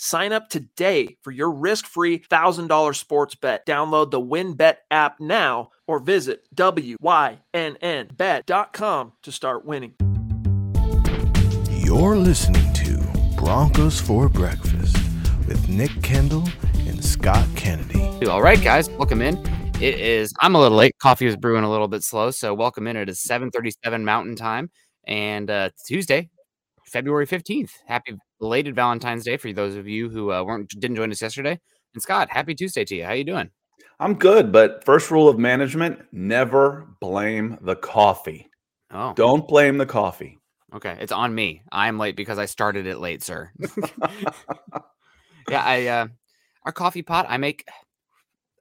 Sign up today for your risk-free $1,000 sports bet. Download the WynnBET app now or visit wynnbet.com to start winning. You're listening to Broncos for Breakfast with Nick Kendell and Scott Kennedy. All right, guys, welcome in. It is. I'm a little late. Coffee was brewing a little bit slow, so welcome in. It is 7:37 Mountain Time and uh, Tuesday, February 15th. Happy belated Valentine's Day for those of you who uh, weren't didn't join us yesterday. And Scott, happy Tuesday to you. How you doing? I'm good, but first rule of management: never blame the coffee. Oh, Don't blame the coffee. okay. It's on me. I'm late because I started it late, sir. yeah, I uh, our coffee pot. I make.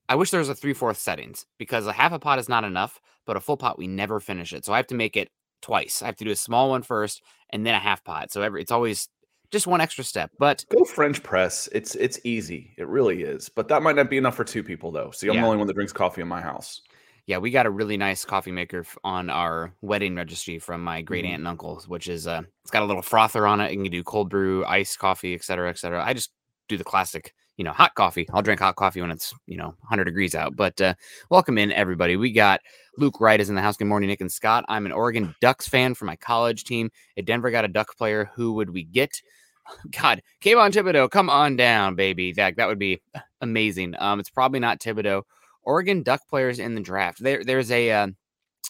I wish there was a three fourth settings because a half a pot is not enough, but a full pot we never finish it. So I have to make it twice. I have to do a small one first and then a half pot. So every it's always just one extra step. But Go French press. It's it's easy. It really is. But that might not be enough for two people though. See, I'm Yeah. the only one that drinks coffee in my house. yeah, we got a really nice coffee maker on our wedding registry from my great Mhm. aunt and uncle, which is uh, it's got a little frother on it. and You can do cold brew, iced coffee, et cetera, et cetera. I just do the classic, you know, hot coffee. I'll drink hot coffee when it's you know 100 degrees out. But uh, welcome in everybody. We got Luke Wright is in the house. Good morning, Nick and Scott. I'm an Oregon Ducks fan for my college team. If Denver got a Duck player, who would we get? God, Kayvon Thibodeaux, come on down, baby. That that would be amazing. Um, it's probably not Thibodeaux. Oregon Duck players in the draft. There, there's a uh,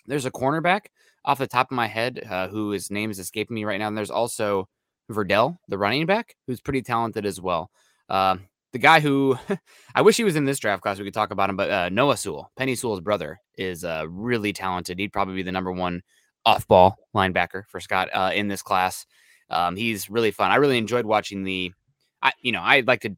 there's a cornerback off the top of my head uh, who his name is escaping me right now, and there's also Verdell, the running back, who's pretty talented as well. Uh, the guy who I wish he was in this draft class, we could talk about him, but uh, Noah Sewell, Penny Sewell's brother, is uh, really talented. He'd probably be the number one off-ball linebacker for Scott uh, in this class. Um, he's really fun. I really enjoyed watching the. I you know I like to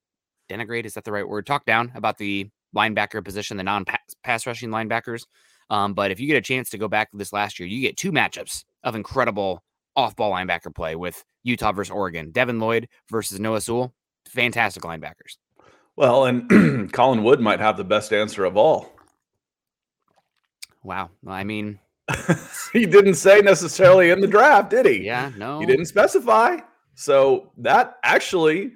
denigrate is that the right word? Talk down about the linebacker position, the non-pass rushing linebackers. Um, but if you get a chance to go back to this last year, you get two matchups of incredible off-ball linebacker play with Utah versus Oregon. Devin Lloyd versus Noah Sewell, fantastic linebackers. Well, and Colin Wood might have the best answer of all. Wow. Well, I mean, he didn't say necessarily in the draft, did he? yeah, no, He didn't specify. So that actually,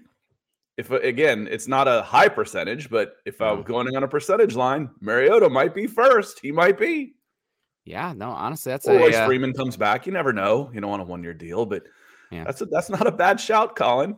if again, it's not a high percentage, but if I No. was going on a percentage line, Mariota might be first. He might be. Yeah, no. Honestly, that's Or a Royce uh, Freeman comes back. You never know. You don't want a one year deal, but Yeah. that's a, that's not a bad shout, Colin.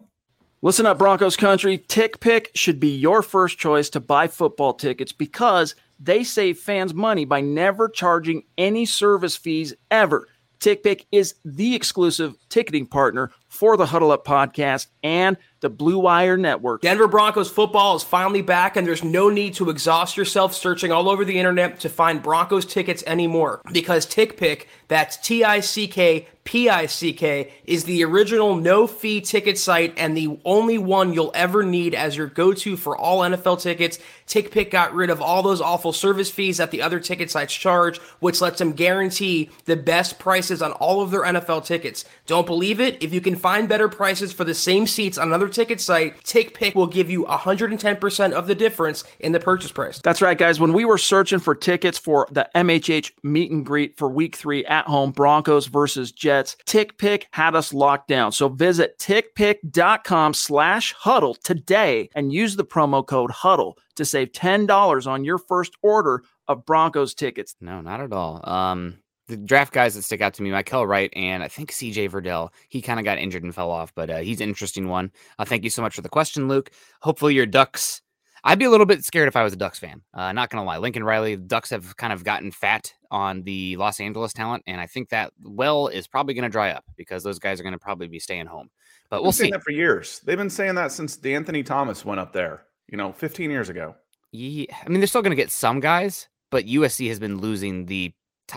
Listen up, Broncos country. TickPick should be your first choice to buy football tickets because they save fans money by never charging any service fees ever. TickPick is the exclusive ticketing partner for the Huddle Up podcast and the Blue Wire Network. Denver Broncos football is finally back, and there's no need to exhaust yourself searching all over the internet to find Broncos tickets anymore. Because TickPick, that's T I C K P I C K, is the original no fee ticket site and the only one you'll ever need as your go to for all NFL tickets. TickPick got rid of all those awful service fees that the other ticket sites charge, which lets them guarantee the best prices on all of their NFL tickets. Don't believe it? If you can find better prices for the same seats on another ticket site, TickPick will give you 110% of the difference in the purchase price. That's right, guys. When we were searching for tickets for the MHH meet and greet for week three at home, Broncos versus Jets, TickPick had us locked down. So visit tickpick.com slash huddle today and use the promo code huddle to save $10 on your first order of Broncos tickets. No, not at all. Um, the draft guys that stick out to me, Michael Wright and I think CJ Verdell. He kind of got injured and fell off, but uh, he's an interesting one. Uh, thank you so much for the question, Luke. Hopefully your Ducks. I'd be a little bit scared if I was a Ducks fan. Uh, not gonna lie, Lincoln Riley, the Ducks have kind of gotten fat on the Los Angeles talent, and I think that well is probably gonna dry up because those guys are gonna probably be staying home. But We'll we'll been saying see. that for years. They've been saying that since De'Anthony Thomas went up there. You know, 15 years ago. Yeah, I mean, they're still gonna get some guys, but USC has been losing the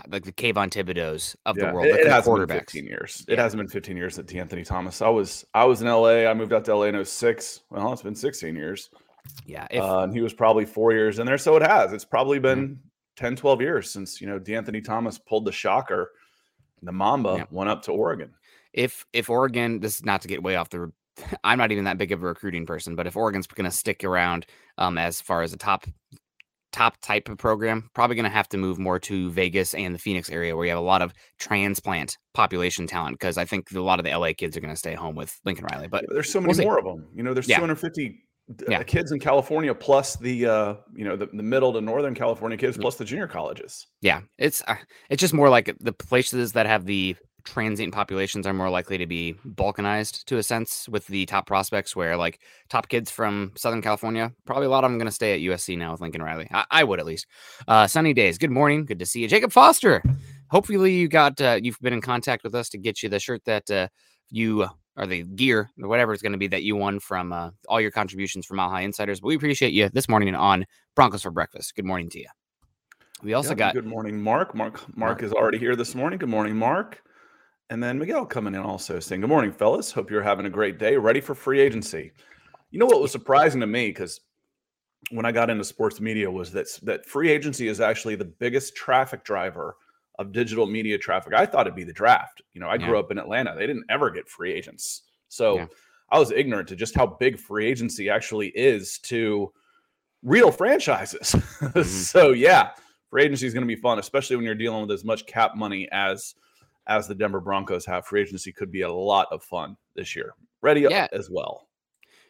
like the Kayvon Thibodeaux's of the world, it, it hasn't been 15 years. It Yeah. hasn't been 15 years at De'Anthony Thomas. I was I was in LA. I moved out to LA in 06. Well, it's been 16 years. Yeah, if, uh, and he was probably four years in there. So it has. It's probably been 10, 12 years since, you know, De'Anthony Thomas pulled the shocker The Mamba Yeah. went up to Oregon. if if Oregon, this is not to get way off the. I'm not even that big of a recruiting person, but if Oregon's going to stick around um, as far as a top top type of program, probably going to have to move more to Vegas and the Phoenix area where you have a lot of transplant population talent. Because I think a lot of the LA kids are going to stay home with Lincoln Riley. But there's so many we'll more of them. You know, there's Yeah. 250 d- Yeah. kids in California plus the uh, you know the, the middle to northern California kids Mm. plus the junior colleges. yeah, it's uh, it's just more like the places that have the transient populations are more likely to be balkanized to a sense with the top prospects where like top kids from southern california probably a lot of them going to stay at usc now with lincoln riley i, I would at least uh, sunny days good morning good to see you jacob foster hopefully you got uh, you've been in contact with us to get you the shirt that uh, you or the gear or whatever it's going to be that you won from uh, all your contributions from mile high insiders but we appreciate you this morning on broncos for breakfast good morning to you we also Yep, got good morning, Mark. Mark Mark Mark. is already here this morning. Good morning, Mark. And then Miguel coming in also saying, Good morning, fellas. Hope you're having a great day. Ready for free agency. You know what was surprising to me because when I got into sports media was that that free agency is actually the biggest traffic driver of digital media traffic. I thought it'd be the draft. You know, I grew up in Atlanta. They didn't ever get free agents. So Yeah. I was ignorant to just how big free agency actually is to real franchises. Mm-hmm. so yeah, free agency is going to be fun, especially when you're dealing with as much cap money as as the Denver Broncos have. Free agency could be a lot of fun this year. Ready Yeah. as well.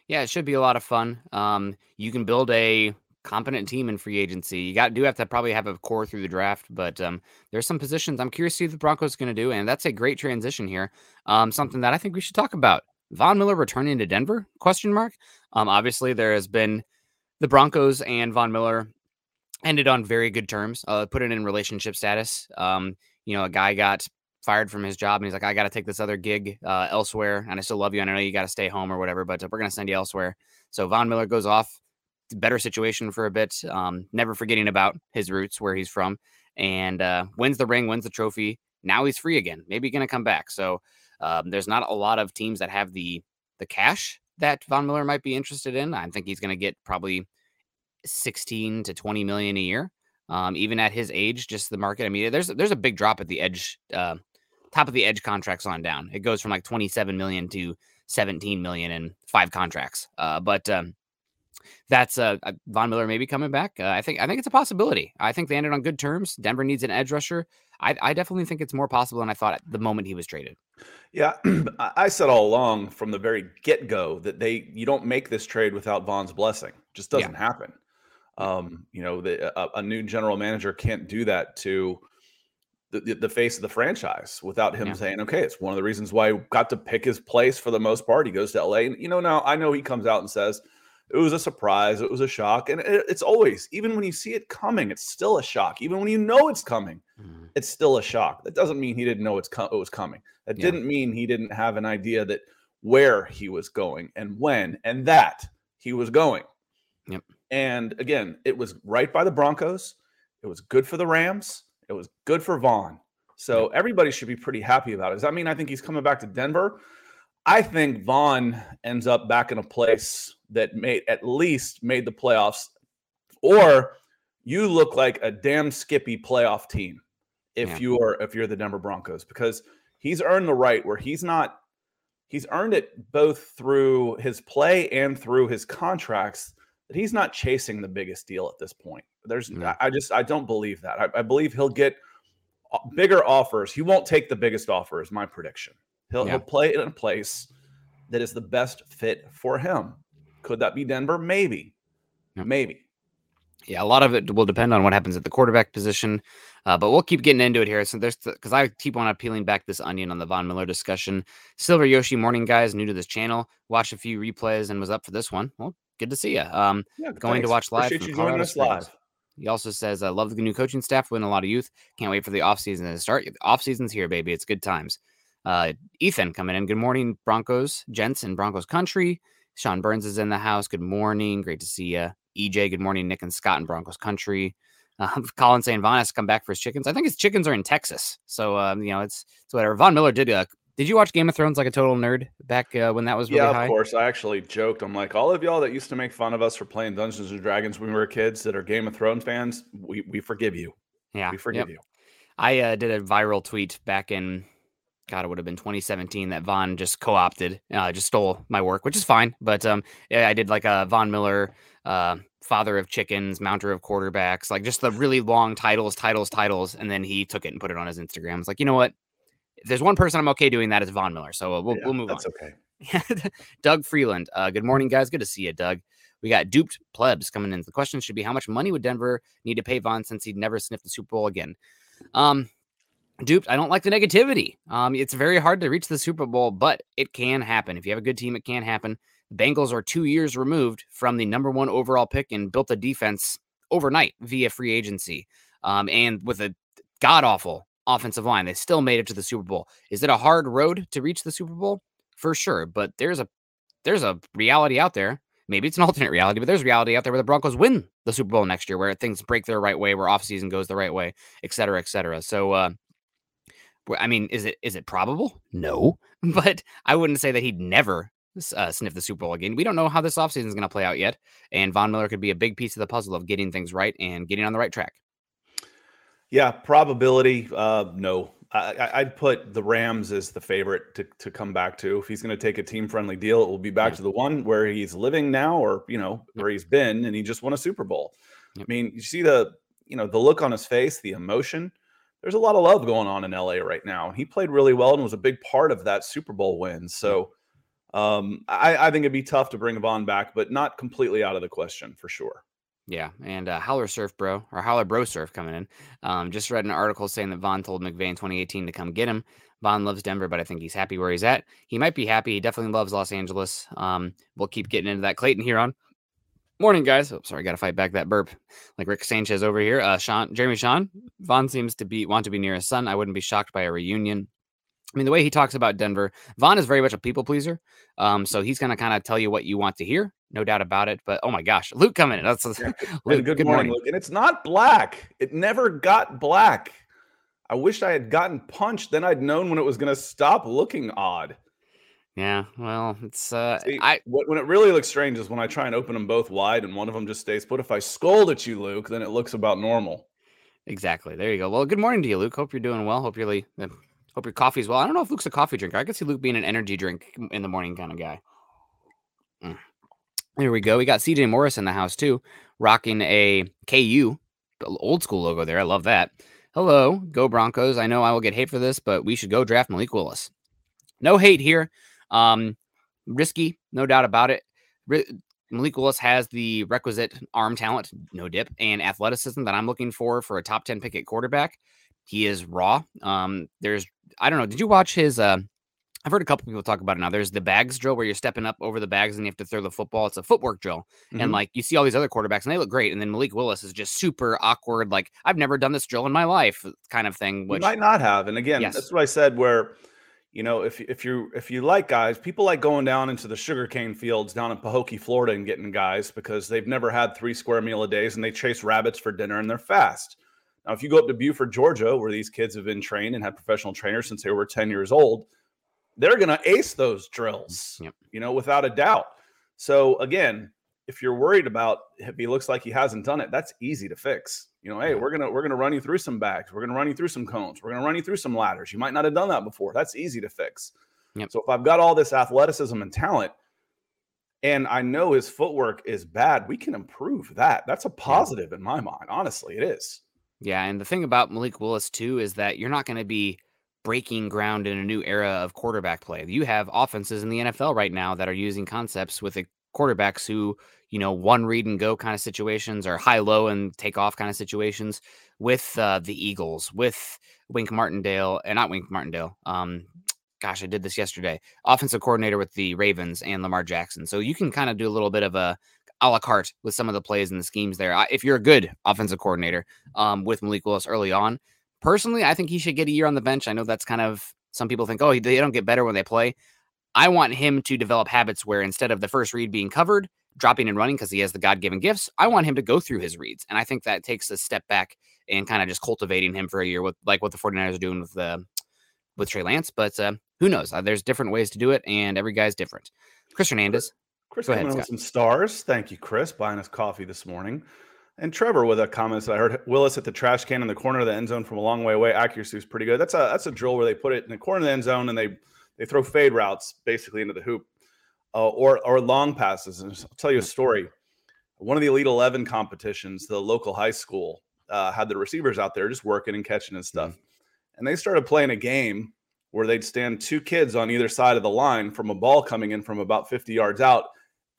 Yeah, it should be a lot of fun. Um, you can build a competent team in free agency. You got do have to probably have a core through the draft, but um, there's some positions I'm curious to see what the Broncos going to do, and that's a great transition here. Um, something that I think we should talk about: Von Miller returning to Denver? Question mark. Um, obviously there has been the Broncos and Von Miller ended on very good terms. Uh, put it in relationship status. Um, you know, a guy got fired from his job and he's like, I got to take this other gig uh, elsewhere. And I still love you. And I know you got to stay home or whatever, but we're going to send you elsewhere. So Von Miller goes off, better situation for a bit, um, never forgetting about his roots, where he's from, and uh, wins the ring, wins the trophy. Now he's free again. Maybe going to come back. So um, there's not a lot of teams that have the the cash that Von Miller might be interested in. I think he's going to get probably 16 to 20 million a year. Um, even at his age, just the market. I mean, there's there's a big drop at the edge, uh, top of the edge contracts on down. It goes from like 27 million to 17 million in five contracts. Uh, but um, that's uh, uh, Von Miller maybe coming back. Uh, I think I think it's a possibility. I think they ended on good terms. Denver needs an edge rusher. I, I definitely think it's more possible than I thought at the moment he was traded. Yeah, I said all along from the very get go that they you don't make this trade without Von's blessing. It Just doesn't happen. Um, you know, the, a, a new general manager can't do that to the, the, the face of the franchise without him Yeah. saying, "Okay, it's one of the reasons why he got to pick his place for the most part." He goes to LA, and you know, now I know he comes out and says it was a surprise, it was a shock, and it, it's always even when you see it coming, it's still a shock. Even when you know it's coming, mm-hmm. it's still a shock. That doesn't mean he didn't know it's co- it was coming. That Yeah. didn't mean he didn't have an idea that where he was going and when and that he was going. Yep. And again, it was right by the Broncos. It was good for the Rams. It was good for Von. So everybody should be pretty happy about it. Does that mean I think he's coming back to Denver? I think Von ends up back in a place that made at least made the playoffs, or you look like a damn skippy playoff team if Yeah. you are if you're the Denver Broncos because he's earned the right where he's not he's earned it both through his play and through his contracts that he's not chasing the biggest deal at this point. There's. I I just I don't believe that. I, I believe he'll get uh, bigger offers. He won't take the biggest offer is my prediction. He'll Yeah. he'll play in a place that is the best fit for him. Could that be Denver? Maybe. Yep. Maybe. Yeah, a lot of it will depend on what happens at the quarterback position, uh, but we'll keep getting into it here. So there's because I keep on peeling back this onion on the Von Miller discussion. Silver Yoshi, morning guys, new to this channel, watched a few replays and was up for this one. Well, good to see you. Um, Yeah, Going to watch live Appreciate you joining us live. He also says, "I love the new coaching staff, win a lot of youth. Can't wait for the offseason to start. Offseason's here, baby. It's good times." Uh, Ethan coming in. Good morning, Broncos, gents, and Broncos country. Sean Burns is in the house. Good morning. Great to see you. EJ, good morning. Nick and Scott in Broncos country. Um, Colin saying Von has to come back for his chickens. I think his chickens are in Texas. So, um, you know, it's, it's whatever. Von Miller did. Uh, did you watch Game of Thrones like a total nerd back uh, when that was really yeah, high? of course. I actually joked. I'm like, all of y'all that used to make fun of us for playing Dungeons and Dragons when we were kids that are Game of Thrones fans, we, we forgive you. Yeah. We forgive yep. you. I uh, did a viral tweet back in God, it would have been 2017 that Von just co-opted, uh, just stole my work, which is fine. But um, yeah, I did like a Von Miller, uh, father of chickens, mounter of quarterbacks, like just the really long titles, titles, titles, and then he took it and put it on his Instagram. It's like, you know what? If there's one person I'm okay doing that is Von Miller. So uh, we'll, Yeah, we'll move that's on. okay. Doug Freeland. Uh, good morning, guys. Good to see you, Doug. We got duped plebs coming in. The question should be how much money would Denver need to pay Von since he'd never sniffed the Super Bowl again? Um, duped. I don't like the negativity. Um, it's very hard to reach the Super Bowl, but it can happen. If you have a good team, it can happen. The Bengals are two years removed from the number one overall pick and built a defense overnight via free agency. Um, and with a god awful offensive line, they still made it to the Super Bowl. Is it a hard road to reach the Super Bowl? For sure, but there's a there's a reality out there. Maybe it's an alternate reality, but there's reality out there where the Broncos win the Super Bowl next year, where things break their right way, where offseason goes the right way, et cetera, et cetera. So, uh, I mean, is it is it probable? No, but I wouldn't say that he'd never uh, sniff the Super Bowl again. We don't know how this offseason is going to play out yet, and Von Miller could be a big piece of the puzzle of getting things right and getting on the right track. Yeah, probability. Uh, no, I, I- I'd put the Rams as the favorite to, to come back to. If he's going to take a team friendly deal, it will be back Yeah. to the one where he's living now, or you know Yep. where he's been, and he just won a Super Bowl. Yep. I mean, you see the you know the look on his face, the emotion. There's a lot of love going on in LA right now. He played really well and was a big part of that Super Bowl win. So um, I, I think it'd be tough to bring Von back, but not completely out of the question for sure. Yeah, and uh, Howler Surf Bro or Howler Bro Surf coming in. Um, just read an article saying that Von told McVay in 2018 to come get him. Von loves Denver, but I think he's happy where he's at. He might be happy. He definitely loves Los Angeles. Um, we'll keep getting into that. Clayton here on. Morning, guys. Oh, sorry, I got to fight back that burp. Like Rick Sanchez over here. Uh, Sean, Jeremy Sean. Von seems to be want to be near his son. I wouldn't be shocked by a reunion. I mean, the way he talks about Denver, Von is very much a people pleaser. Um, so he's gonna kind of tell you what you want to hear, no doubt about it. But oh my gosh, Luke coming in. That's Yeah. Luke, good, morning, Luke. And it's not black. It never got black. I wish I had gotten punched. Then I'd known when it was going to stop looking odd. Yeah, well, it's uh, See, I wh- when it really looks strange is when I try and open them both wide and one of them just stays put. If I scold at you, Luke, then it looks about normal. exactly. There you go. Well, good morning to you, Luke. Hope you're doing well. Hope you're uh, hope your coffee's well. I don't know if Luke's a coffee drinker. I could see Luke being an energy drink in the morning kind of guy. Mm. There we go. We got CJ Morris in the house too, rocking a KU old school logo there. I love that. Hello, go Broncos. I know I will get hate for this, but we should go draft Malik Willis. No hate here. Um, risky, no doubt about it. Ri- Malik Willis has the requisite arm talent, no dip, and athleticism that I'm looking for for a top 10 pick at quarterback. He is raw. Um, there's, I don't know, did you watch his? Uh, I've heard a couple people talk about it now. There's the bags drill where you're stepping up over the bags and you have to throw the football. It's a footwork drill. And Mhm. like you see all these other quarterbacks and they look great. And then Malik Willis is just super awkward, like, I've never done this drill in my life, kind of thing. You Which might not have. And again, Yes. that's what I said. Where you know, if if you if you like guys, people like going down into the sugarcane fields down in Pahokee, Florida, and getting guys because they've never had three square meal a days and they chase rabbits for dinner and they're fast. Now, if you go up to Buford, Georgia, where these kids have been trained and had professional trainers since they were 10 years old, they're going to ace those drills, Yep. you know, without a doubt. So, again, if you're worried about if he looks like he hasn't done it, that's easy to fix. You know, hey, we're gonna we're gonna run you through some bags, we're gonna run you through some cones, we're gonna run you through some ladders. You might not have done that before. That's easy to fix. Yep. So if I've got all this athleticism and talent, and I know his footwork is bad, we can improve that. That's a positive in my mind. Honestly, it is. Yeah, and the thing about Malik Willis too is that you're not going to be breaking ground in a new era of quarterback play. You have offenses in the NFL right now that are using concepts with the quarterbacks who, you know, one read and go kind of situations or high low and take off kind of situations with uh, the Eagles, with Wink Martindale, and not Wink Martindale. Um, gosh, I did this yesterday. Offensive coordinator with the Ravens and Lamar Jackson. So you can kind of do a little bit of a a la carte with some of the plays and the schemes there. If you're a good offensive coordinator um, with Malik Willis early on, personally, I think he should get a year on the bench. I know that's kind of some people think, oh, they don't get better when they play. I want him to develop habits where instead of the first read being covered, dropping and running because he has the God given gifts, I want him to go through his reads. And I think that takes a step back and kind of just cultivating him for a year with like what the 49ers are doing with the with Trey Lance. But uh, who knows? Uh, there's different ways to do it, and every guy's different. Chris Hernandez. Chris Go ahead, some stars. Thank you, Chris, buying us coffee this morning. And Trevor with a comment that I heard Willis at the trash can in the corner of the end zone from a long way away. Accuracy was pretty good. That's a that's a drill where they put it in the corner of the end zone and they they throw fade routes basically into the hoop, uh, or or long passes. And I'll tell you a story. One of the Elite Eleven competitions, the local high school uh, had the receivers out there just working and catching and stuff, mm-hmm. and they started playing a game where they'd stand two kids on either side of the line from a ball coming in from about 50 yards out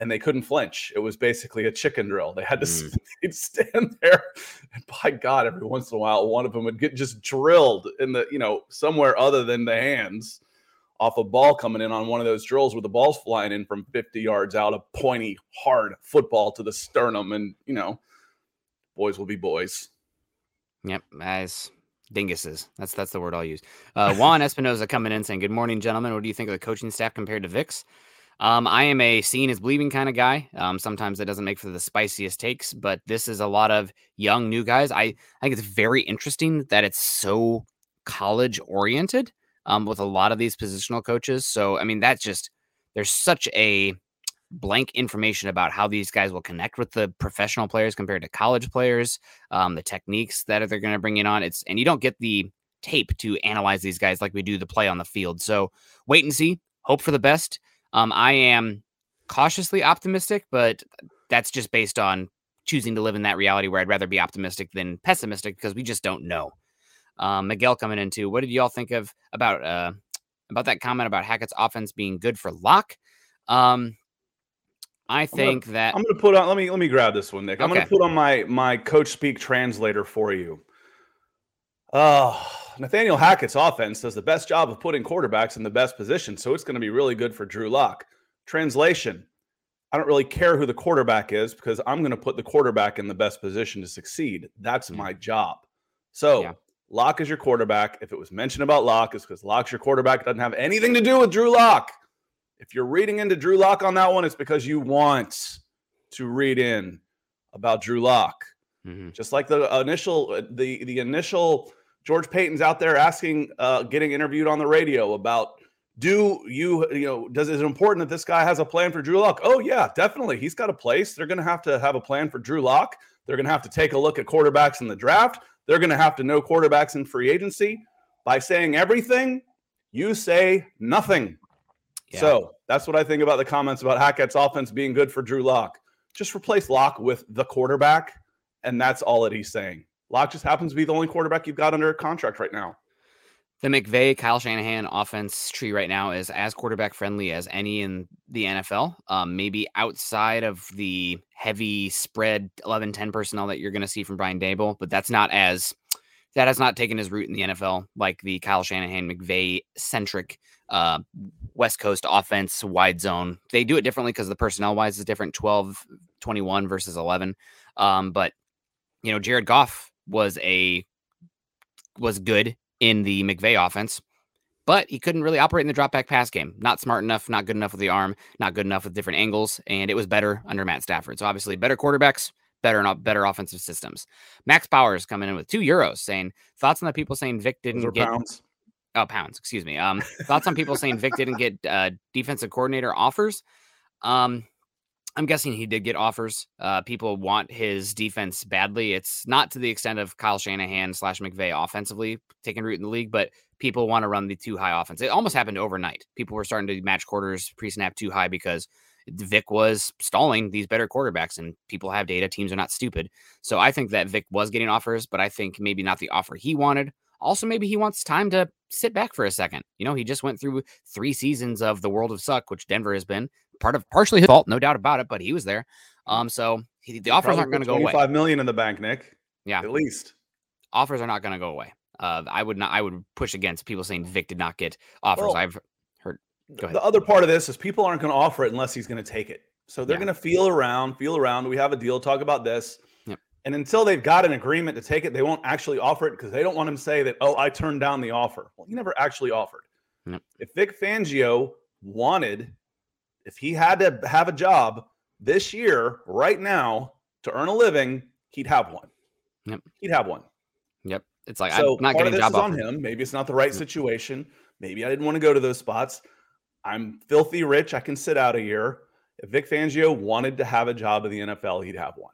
and they couldn't flinch. It was basically a chicken drill. They had to mm. stand there, and by God, every once in a while, one of them would get just drilled in the you know somewhere other than the hands off a ball coming in on one of those drills where the ball's flying in from 50 yards out, a pointy, hard football to the sternum, and you know, boys will be boys. Yep, as dinguses. That's that's the word I'll use. Uh, Juan Espinoza coming in saying, "Good morning, gentlemen. What do you think of the coaching staff compared to Vic's?" Um, I am a seeing is believing kind of guy. Um, sometimes that doesn't make for the spiciest takes, but this is a lot of young new guys. I, I think it's very interesting that it's so college oriented um, with a lot of these positional coaches. So, I mean, that's just there's such a blank information about how these guys will connect with the professional players compared to college players, um, the techniques that they're going to bring in on. It's and you don't get the tape to analyze these guys like we do the play on the field. So wait and see. Hope for the best. Um, I am cautiously optimistic, but that's just based on choosing to live in that reality where I'd rather be optimistic than pessimistic because we just don't know. Um, Miguel coming in too. what did y'all think of about uh, about that comment about Hackett's offense being good for Lock? Um, I think I'm gonna, that I'm going to put on. Let me let me grab this one, Nick. I'm going to put on my my coach speak translator for you. Oh, Nathaniel Hackett's offense does the best job of putting quarterbacks in the best position, so it's going to be really good for Drew Lock. Translation I don't really care who the quarterback is because I'm going to put the quarterback in the best position to succeed. That's my job. So, yeah. Lock is your quarterback. If it was mentioned about Lock, it's because Lock's your quarterback. It doesn't have anything to do with Drew Lock. If you're reading into Drew Lock on that one, it's because you want to read in about Drew Lock. Mm-hmm. Just like the initial the the initial George Paton's out there asking, uh, getting interviewed on the radio about do you, you know, does is it important that this guy has a plan for Drew Lock? Oh, yeah, definitely. He's got a place. They're going to have to have a plan for Drew Lock. They're going to have to take a look at quarterbacks in the draft. They're going to have to know quarterbacks in free agency. By saying everything, you say nothing. Yeah. So that's what I think about the comments about Hackett's offense being good for Drew Lock. Just replace Lock with the quarterback, and that's all that he's saying. Lock just happens to be the only quarterback you've got under a contract right now. The McVay Kyle Shanahan offense tree right now is as quarterback friendly as any in the NFL. Um, maybe outside of the heavy spread 11 10 personnel that you're going to see from Brian Daboll, but that's not as that has not taken his root in the NFL like the Kyle Shanahan McVay centric uh, West Coast offense wide zone. They do it differently because the personnel wise is different 12 21 versus 11. Um, but you know, Jared Goff was a was good in the McVay offense, but he couldn't really operate in the drop back pass game. Not smart enough, not good enough with the arm, not good enough with different angles, and it was better under Matt Stafford. So obviously, better quarterbacks, better and better offensive systems. Max Powers coming in with two euros, saying thoughts on the people saying Vic didn't get pounds. Oh, pounds, excuse me. Um, thoughts on people saying Vic didn't get uh, defensive coordinator offers. Um, I'm guessing he did get offers. Uh, people want his defense badly. It's not to the extent of Kyle Shanahan slash McVay offensively taking root in the league, but people want to run the two high offense. It almost happened overnight. People were starting to match quarters pre snap two high because Vic was stalling these better quarterbacks, and people have data. Teams are not stupid. So I think that Vic was getting offers, but I think maybe not the offer he wanted. Also, maybe he wants time to sit back for a second. You know, he just went through three seasons of the world of suck, which Denver has been part of partially his fault, no doubt about it, but he was there. Um, so he, the offers aren't going to go away. Five million in the bank, Nick. Yeah, at least offers are not going to go away. Uh, I would not. I would push against people saying Vic did not get offers. Well, I've heard. The other part of this is people aren't going to offer it unless he's going to take it. So they're yeah. going to feel around, feel around. We have a deal. Talk about this. Yep. And until they've got an agreement to take it, they won't actually offer it because they don't want him to say that, oh, I turned down the offer. Well, he never actually offered. Yep. If Vic Fangio wanted if he had to have a job this year, right now, to earn a living, he'd have one. Yep. He'd have one. Yep. It's like so I'm not part getting of this is on him. Maybe it's not the right mm. situation. Maybe I didn't want to go to those spots. I'm filthy rich. I can sit out a year. If Vic Fangio wanted to have a job in the NFL, he'd have one.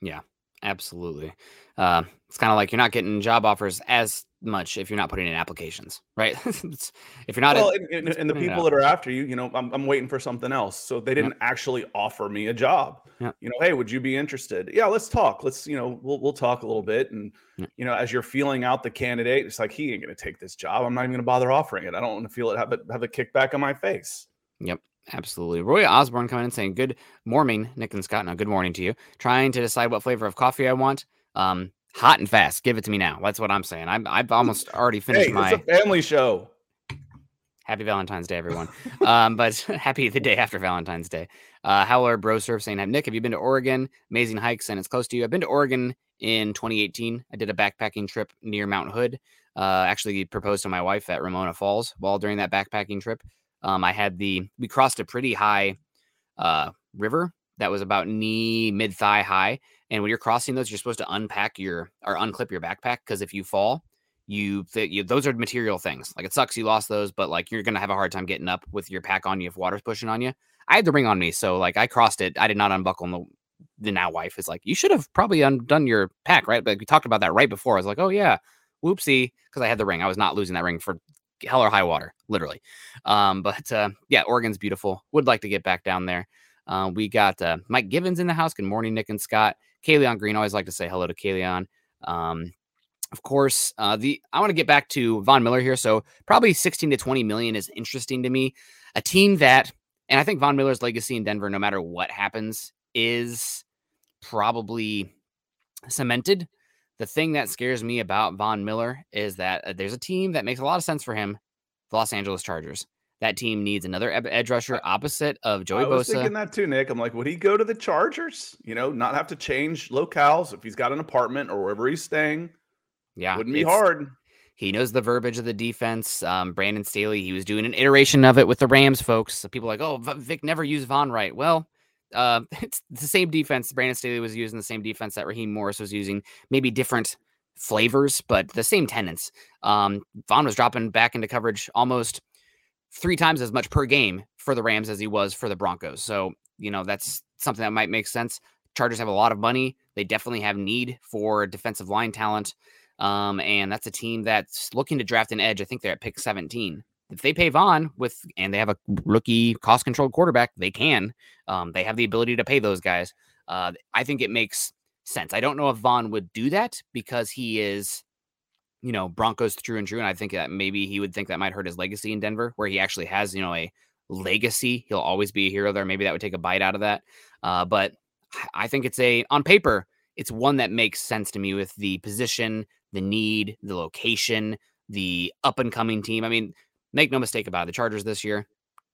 Yeah. Absolutely. Uh, it's kind of like you're not getting job offers as much if you're not putting in applications, right? if you're not, well, and, and, and the people that are after you, you know, I'm, I'm waiting for something else. So they didn't yep. actually offer me a job. Yep. You know, hey, would you be interested? Yeah, let's talk. Let's, you know, we'll we'll talk a little bit. And yep. you know, as you're feeling out the candidate, it's like he ain't going to take this job. I'm not even going to bother offering it. I don't want to feel it have it have a kickback on my face. Yep. Absolutely. Roy Osborne coming in saying, Good morning, Nick and Scott. Now, good morning to you. Trying to decide what flavor of coffee I want. Um, hot and fast. Give it to me now. That's what I'm saying. I'm, I've almost already finished hey, my a family show. Happy Valentine's Day, everyone. um, but happy the day after Valentine's Day. Uh, Howler Bro Surf saying, Nick, have you been to Oregon? Amazing hikes, and it's close to you. I've been to Oregon in 2018. I did a backpacking trip near Mount Hood. Uh, actually proposed to my wife at Ramona Falls while during that backpacking trip. Um, I had the we crossed a pretty high uh, river that was about knee mid thigh high, and when you're crossing those, you're supposed to unpack your or unclip your backpack because if you fall, you, th- you those are material things. Like it sucks you lost those, but like you're gonna have a hard time getting up with your pack on you if water's pushing on you. I had the ring on me, so like I crossed it. I did not unbuckle. And the, the now wife is like, you should have probably undone your pack, right? But we talked about that right before. I was like, oh yeah, whoopsie, because I had the ring. I was not losing that ring for hell or high water, literally. Um, but uh, yeah, Oregon's beautiful. Would like to get back down there. Uh, we got uh, Mike Givens in the house. Good morning, Nick and Scott. Kayleon Green. Always like to say hello to Kayleon. Um, of course, uh, the I want to get back to Von Miller here. So probably 16 to 20 million is interesting to me. A team that, and I think Von Miller's legacy in Denver, no matter what happens, is probably cemented. The thing that scares me about Von Miller is that uh, there's a team that makes a lot of sense for him, the Los Angeles Chargers. That team needs another edge rusher opposite of Joey Bosa. I was Bosa. thinking that too, Nick. I'm like, would he go to the Chargers? You know, not have to change locales if he's got an apartment or wherever he's staying. Yeah, wouldn't be hard. He knows the verbiage of the defense. Um, Brandon Staley, he was doing an iteration of it with the Rams folks. So people like, oh, Vic never used Von right. Well, uh, it's the same defense. Brandon Staley was using the same defense that Raheem Morris was using, maybe different flavors, but the same tenants. Um, Von was dropping back into coverage almost three times as much per game for the Rams as he was for the Broncos. So, you know, that's something that might make sense. Chargers have a lot of money. They definitely have need for defensive line talent. Um, and that's a team that's looking to draft an edge. I think they're at pick 17 if they pay Von with and they have a rookie cost controlled quarterback, they can. Um, they have the ability to pay those guys. Uh, I think it makes sense. I don't know if Von would do that because he is, you know, Broncos true and true. And I think that maybe he would think that might hurt his legacy in Denver, where he actually has, you know, a legacy. He'll always be a hero there. Maybe that would take a bite out of that. Uh, but I think it's a on paper, it's one that makes sense to me with the position, the need, the location, the up and coming team. I mean, Make no mistake about it. The Chargers this year,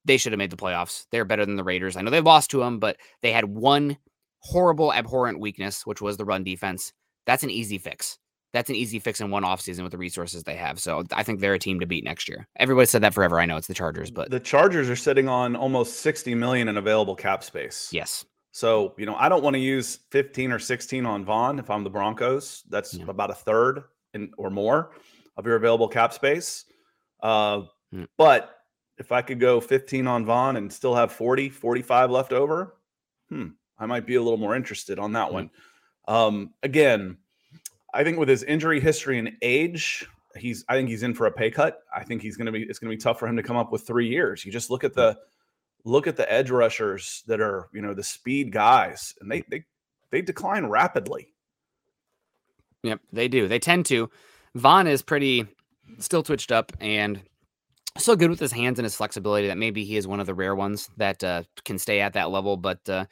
they should have made the playoffs. They're better than the Raiders. I know they lost to them, but they had one horrible, abhorrent weakness, which was the run defense. That's an easy fix. That's an easy fix in one offseason with the resources they have. So I think they're a team to beat next year. Everybody said that forever. I know it's the Chargers, but the Chargers are sitting on almost 60 million in available cap space. Yes. So, you know, I don't want to use 15 or 16 on Von if I'm the Broncos. That's yeah. about a third in, or more of your available cap space. Uh, Mm. But if I could go 15 on Von and still have 40, 45 left over, hmm, I might be a little more interested on that mm. one. Um, again, I think with his injury history and age, he's I think he's in for a pay cut. I think he's gonna be it's gonna be tough for him to come up with three years. You just look at the look at the edge rushers that are, you know, the speed guys, and they they they decline rapidly. Yep, they do. They tend to. Von is pretty still twitched up and so good with his hands and his flexibility that maybe he is one of the rare ones that uh, can stay at that level. But uh,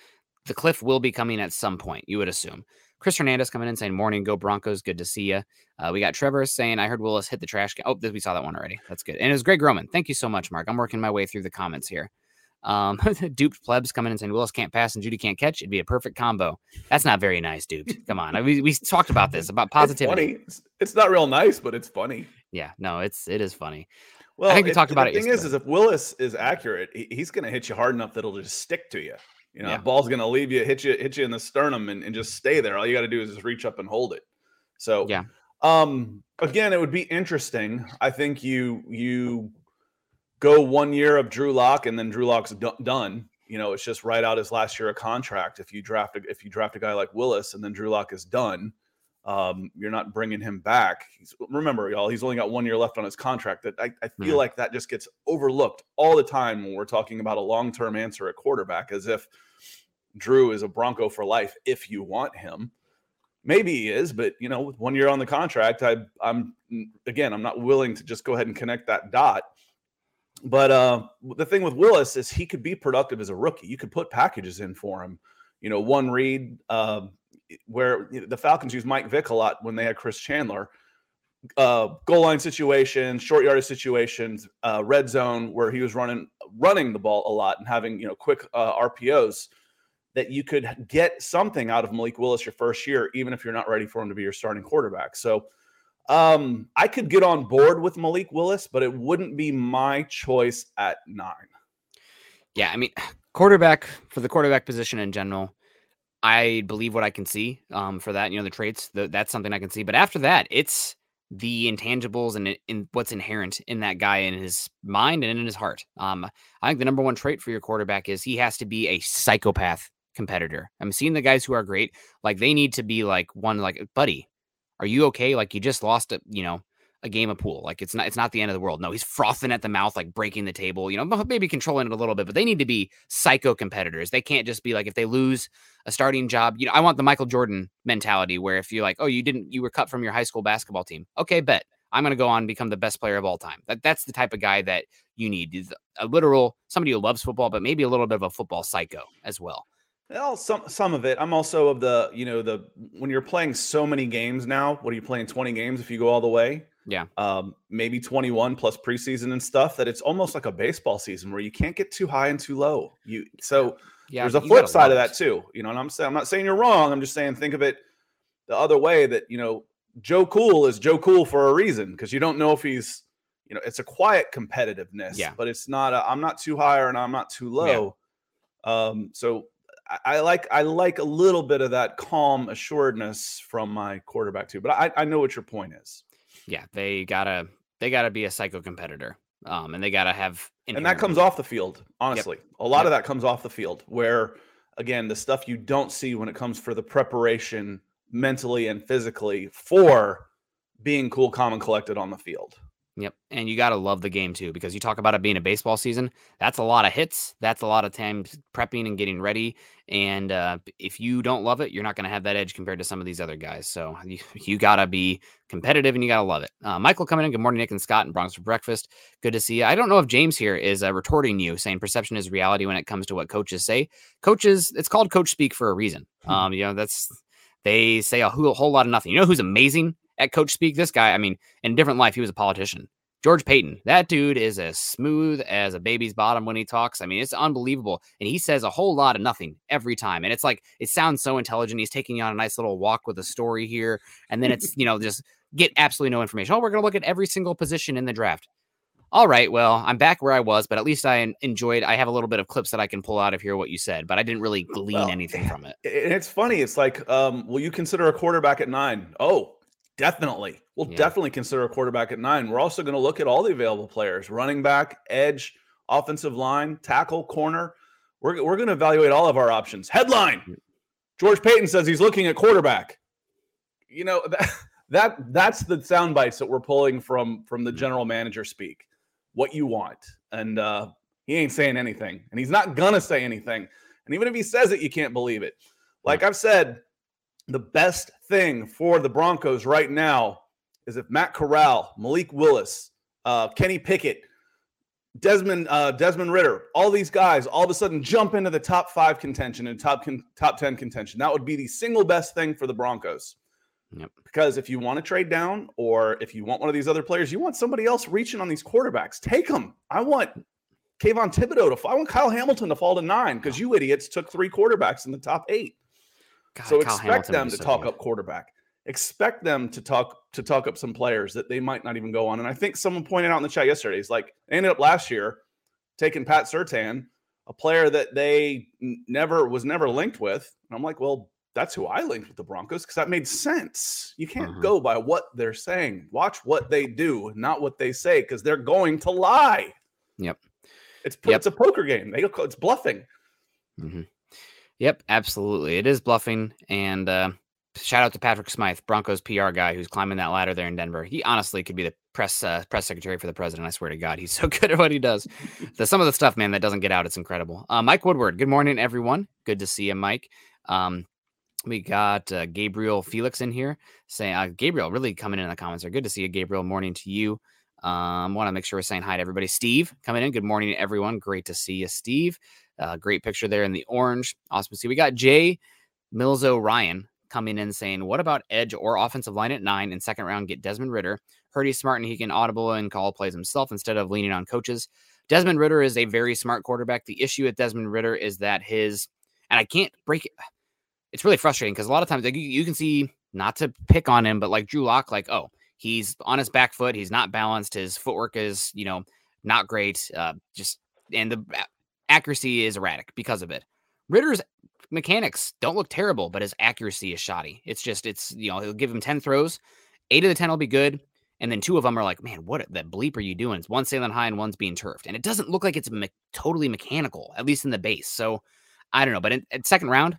the cliff will be coming at some point, you would assume. Chris Hernandez coming in saying, Morning, go Broncos. Good to see you. Uh, we got Trevor saying, I heard Willis hit the trash can. Oh, we saw that one already. That's good. And it was Greg Roman. Thank you so much, Mark. I'm working my way through the comments here. Um, duped plebs coming in saying Willis can't pass and Jeudy can't catch. It'd be a perfect combo. That's not very nice, duped. Come on. I, we, we talked about this about positivity. It's, it's, it's, not real nice, but it's funny. Yeah, no, it's it is funny. Well, I think we it, talked about the it. The thing is, is if Willis is accurate, he, he's going to hit you hard enough that it'll just stick to you. You know, yeah. ball's going to leave you, hit you, hit you in the sternum, and, and just stay there. All you got to do is just reach up and hold it. So, yeah. Um, again, it would be interesting. I think you you go one year of Drew Lock, and then Drew Lock's d- done. you know, it's just right out his last year of contract. If you draft a, if you draft a guy like Willis and then Drew Lock is done, um, you're not bringing him back. He's, remember, y'all, he's only got one year left on his contract. That I, I feel Mhm. like that just gets overlooked all the time when we're talking about a long term answer at quarterback, as if Drew is a Bronco for life if you want him. Maybe he is, but you know, with one year on the contract, I, I'm again, I'm not willing to just go ahead and connect that dot. But uh, the thing with Willis is he could be productive as a rookie. You could put packages in for him. You know, one read uh, where you know, the Falcons use Mike Vick a lot when they had Chris Chandler. Uh, goal line situations, short yardage situations, uh, red zone where he was running running the ball a lot and having you know quick uh, RPOs that you could get something out of Malik Willis your first year, even if you're not ready for him to be your starting quarterback. So um, I could get on board with Malik Willis, but it wouldn't be my choice at nine. Yeah, I mean, quarterback for the quarterback position in general, I believe what I can see um, for that. You know, the traits, the, that's something I can see. But after that, it's the intangibles and in what's inherent in that guy in his mind and in his heart. Um, I think the number one trait for your quarterback is he has to be a psychopath competitor. I'm seeing the guys who are great, like they need to be like one, like buddy, are you okay? Like you just lost a, you know, a game of pool. Like it's not it's not the end of the world. No, he's frothing at the mouth, like breaking the table, you know, maybe controlling it a little bit, but they need to be psycho competitors. They can't just be like if they lose a starting job, you know, I want the Michael Jordan mentality where if you're like, oh, you didn't you were cut from your high school basketball team. Okay, bet. I'm gonna go on and become the best player of all time. That that's the type of guy that you need. A literal somebody who loves football, but maybe a little bit of a football psycho as well. Well, some some of it. I'm also of the you know the when you're playing so many games now. What are you playing? 20 games if you go all the way. Yeah. Um, maybe 21 plus preseason and stuff. That it's almost like a baseball season where you can't get too high and too low. You so Yeah. there's a flip side of that too. You know, and I'm saying I'm not saying you're wrong. I'm just saying think of it the other way. That you know Joe Cool is Joe Cool for a reason because you don't know if he's you know it's a quiet competitiveness. Yeah. But it's not. I'm not too high or I'm not too low. Um. So I, I like I like a little bit of that calm assuredness from my quarterback too. But I I know what your point is. Yeah, they gotta they gotta be a psycho competitor. Um, and they gotta have and that comes off the field honestly a lot Yep. of that comes off the field where again the stuff you don't see when it comes for the preparation mentally and physically for being cool calm and collected on the field Yep. And you got to love the game too, because you talk about it being a baseball season. That's a lot of hits. That's a lot of time prepping and getting ready. And uh, if you don't love it, you're not going to have that edge compared to some of these other guys. So you, you got to be competitive and you got to love it. Uh, Michael coming in. Good morning, Nick and Scott and Bronx for breakfast. Good to see you. I don't know if James here is uh, retorting you, saying perception is reality when it comes to what coaches say. Coaches, it's called coach speak for a reason. Um, you know, that's they say a whole, whole lot of nothing. You know who's amazing at coach speak? This guy, I mean, in a different life, he was a politician. George Paton, that dude is as smooth as a baby's bottom when he talks. I mean, it's unbelievable. And he says a whole lot of nothing every time. And it's like, it sounds so intelligent. He's taking you on a nice little walk with a story here. And then it's, you know, just get absolutely no information. Oh, we're going to look at every single position in the draft. All right. Well, I'm back where I was, but at least I enjoyed. I have a little bit of clips that I can pull out of here what you said, but I didn't really glean Well, anything from it. and it's funny it's like um will you consider a quarterback at nine? Oh, definitely. We'll Yeah. definitely consider a quarterback at nine. We're also going to look at all the available players running back edge offensive line tackle corner. We're, we're going to evaluate all of our options. Headline. George paton says he's looking at quarterback. You know that, that that's the sound bites that we're pulling from from the general manager speak. What you want. And uh he ain't saying anything. And he's not gonna say anything. And even if he says it you can't believe it. Like i've said the best thing for the broncos right now is if matt corral malik willis uh, kenny pickett desmond uh, desmond ridder all these guys all of a sudden jump into the top five contention and top con- top 10 contention that would be the single best thing for the broncos Yep. because if you want to trade down or if you want one of these other players, you want somebody else reaching on these quarterbacks. Take them. I want Kayvon Thibodeaux to fall. I want Kyle Hamilton to fall to nine because you idiots took three quarterbacks in the top eight. God, so Kyle expect Hamilton them to so talk good. up quarterback. Expect them to talk to talk up some players that they might not even go on. And I think someone pointed out in the chat yesterday, he's like, they ended up last year taking Pat Surtain, a player that they never was never linked with. And I'm like, well, that's who I linked with the Broncos because that made sense. You can't Mhm. go by what they're saying. Watch what they do, not what they say, because they're going to lie. Yep. It's Yep. it's a poker game. They it's bluffing. Mm-hmm. Yep, absolutely. It is bluffing. And uh, shout out to Patrick Smyth, Broncos PR guy, who's climbing that ladder there in Denver. He honestly could be the press uh, press secretary for the president. I swear to God, he's so good at what he does. the, some of the stuff, man, that doesn't get out, it's incredible. Uh, Mike Woodward, good morning, everyone. Good to see you, Mike. Um, we got uh, Gabriel Felix in here saying, uh, Gabriel, really coming in the comments are good to see you, Gabriel. Morning to you. Um, want to make sure we're saying hi to everybody. Steve coming in. Good morning, everyone. Great to see you, Steve. Uh, great picture there in the orange. Awesome see. We got Jay Milzo Ryan coming in saying, What about edge or offensive line at nine in second round? Get Desmond Ridder. Heard he's smart and he can audible and call plays himself instead of leaning on coaches. Desmond Ridder is a very smart quarterback. The issue with Desmond Ridder is that his, and I can't break it. It's really frustrating because a lot of times like, you, you can see, not to pick on him, but like Drew Lock, like, oh, he's on his back foot. He's not balanced. His footwork is, you know, not great. Uh, just, and the accuracy is erratic because of it. Ridder's mechanics don't look terrible, but his accuracy is shoddy. It's just, it's, you know, he'll give him 10 throws, eight of the 10 will be good. And then two of them are like, man, what the bleep are you doing? It's one sailing high and one's being turfed. And it doesn't look like it's me- totally mechanical, at least in the base. So I don't know. But in, in second round,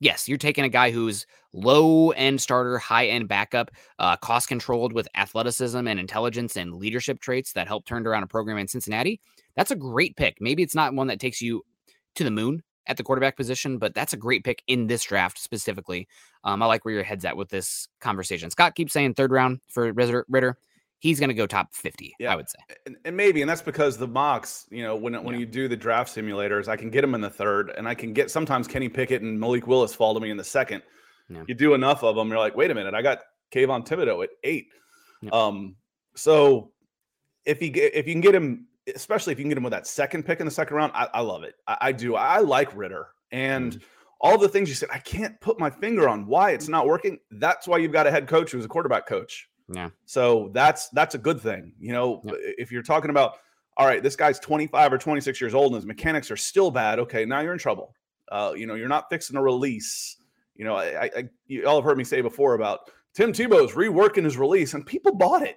yes, you're taking a guy who's low end starter, high end backup, uh, cost controlled with athleticism and intelligence and leadership traits that helped turn around a program in Cincinnati. That's a great pick. Maybe it's not one that takes you to the moon at the quarterback position, but that's a great pick in this draft specifically. Um, I like where your head's at with this conversation. Scott keeps saying third round for Ridder. He's going to go top 50, yeah. I would say. And, and, maybe, and that's because the mocks, you know, when, when yeah. you do the draft simulators, I can get him in the third, and I can get sometimes Kenny Pickett and Malik Willis fall to me in the second. Yeah. You do enough of them, you're like, wait a minute, I got Kayvon Thibodeaux at eight. Um, so if he if you can get him especially if you can get him with that second pick in the second round, I, I love it. I, I, do. I like Ridder And mm. all the things you said, I can't put my finger on why it's not working. That's why you've got a head coach who's a quarterback coach. Yeah. So that's that's a good thing. You know, yeah. if you're talking about, all right, this guy's 25 or 26 years old and his mechanics are still bad. Okay, now you're in trouble. Uh, you know, you're not fixing a release. You know, I, I you all have heard me say before about Tim Tebow's reworking his release, and people bought it.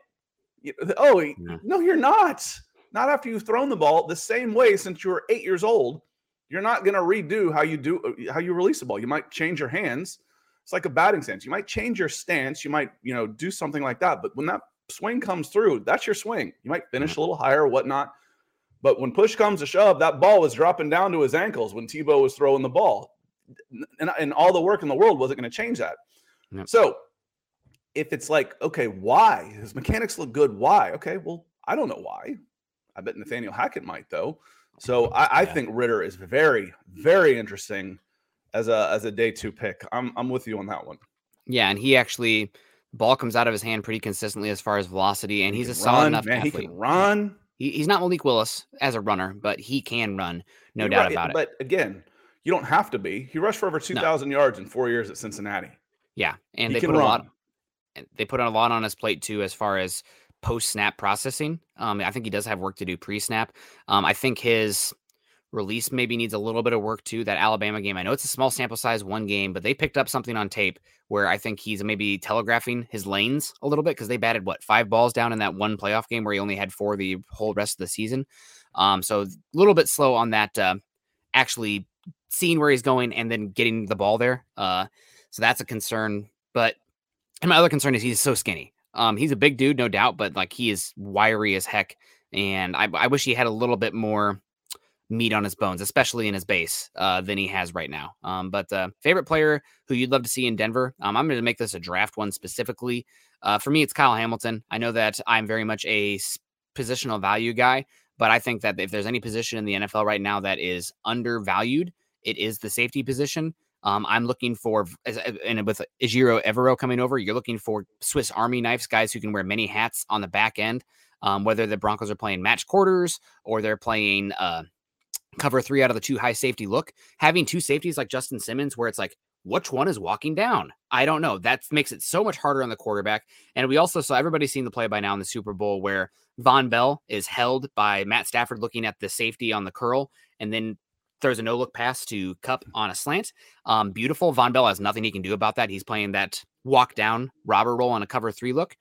You know, oh, yeah. no, you're not not after you've thrown the ball the same way since you were eight years old. You're not going to redo how you do uh, how you release the ball. You might change your hands. It's like a batting stance. You might change your stance. You might you know do something like that. But when that swing comes through, that's your swing. You might finish a little higher or whatnot. But when push comes to shove, that ball was dropping down to his ankles when Tebow was throwing the ball. And, and all the work in the world wasn't going to change that. So if it's like, okay, why? His mechanics look good. Why? Okay, well, I don't know why. I bet Nathaniel Hackett might though. So I, I yeah. think Ridder is very, very interesting as a as a day two pick. I'm I'm with you on that one. Yeah, and he actually ball comes out of his hand pretty consistently as far as velocity, and he's a solid enough man, athlete. He can run. He, he's not Malik Willis as a runner, but he can run, no You're doubt right. about it. But again, you don't have to be. He rushed for over two thousand no. yards in four years at Cincinnati. Yeah, and he they put run. a lot. And they put a lot on his plate too, as far as post snap processing. Um, I think he does have work to do pre snap. Um, I think his release maybe needs a little bit of work too. That Alabama game, I know it's a small sample size, one game, but they picked up something on tape where I think he's maybe telegraphing his lanes a little bit because they batted what five balls down in that one playoff game where he only had four the whole rest of the season. Um, so a little bit slow on that. Uh, actually seeing where he's going and then getting the ball there. Uh, so that's a concern. But and my other concern is he's so skinny. Um, he's a big dude, no doubt, but like he is wiry as heck. And I, I wish he had a little bit more meat on his bones, especially in his base, uh, than he has right now. Um, but uh, favorite player who you'd love to see in Denver, um, I'm going to make this a draft one specifically. Uh, for me, it's Kyle Hamilton. I know that I'm very much a positional value guy, but I think that if there's any position in the NFL right now that is undervalued, it is the safety position. Um, I'm looking for, and with Ejiro Evero coming over, you're looking for Swiss Army knives, guys who can wear many hats on the back end. Um, whether the Broncos are playing match quarters or they're playing uh, cover three out of the two high safety look, having two safeties like Justin Simmons, where it's like, which one is walking down? I don't know. That makes it so much harder on the quarterback. And we also saw everybody's seen the play by now in the Super Bowl where Vonn Bell is held by Matt Stafford looking at the safety on the curl and then throws a no look pass to Kupp on a slant. Um, beautiful. Vonn Bell has nothing he can do about that. He's playing that walk down robber roll on a cover three look.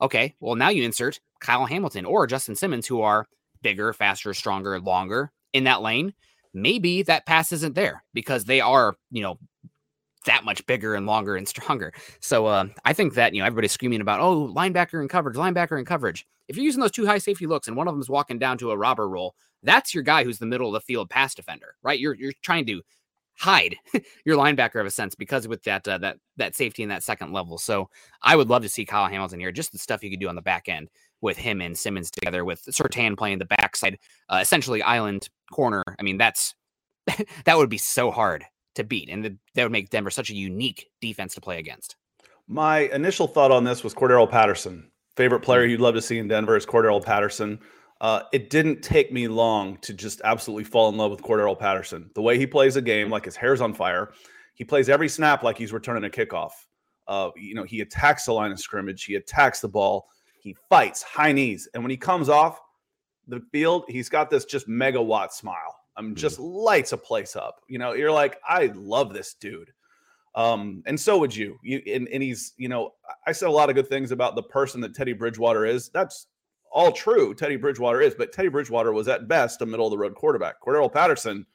Okay, well, now you insert Kyle Hamilton or Justin Simmons, who are bigger, faster, stronger, longer in that lane. maybe that pass isn't there because they are, you know, that much bigger and longer and stronger. So uh, I think that you know everybody's screaming about oh linebacker and coverage, linebacker and coverage. If you're using those two high safety looks and one of them is walking down to a robber roll, that's your guy who's the middle of the field pass defender, right? You're you're trying to hide your linebacker of a sense because with that uh, that that safety in that second level. So I would love to see Kyle Hamilton here. Just the stuff you could do on the back end with him and Simmons together, with Surtain playing the backside, uh, essentially island corner. I mean, that's that would be so hard to beat, and the, that would make Denver such a unique defense to play against. My initial thought on this was Cordarrelle Patterson. Favorite player you'd love to see in Denver is Cordarrelle Patterson. Uh, it didn't take me long to just absolutely fall in love with Cordarrelle Patterson. The way he plays a game, like his hair's on fire. He plays every snap like he's returning a kickoff. Uh, you know, he attacks the line of scrimmage. He attacks the ball. He fights high knees, and when he comes off the field, he's got this just megawatt smile. I'm um, just lights a place up. You know, you're like, I love this dude. Um, and so would you. You and, and he's, you know, I said a lot of good things about the person that Teddy Bridgewater is. That's all true. Teddy Bridgewater is, but Teddy Bridgewater was at best a middle of the road quarterback. Cordarrelle Patterson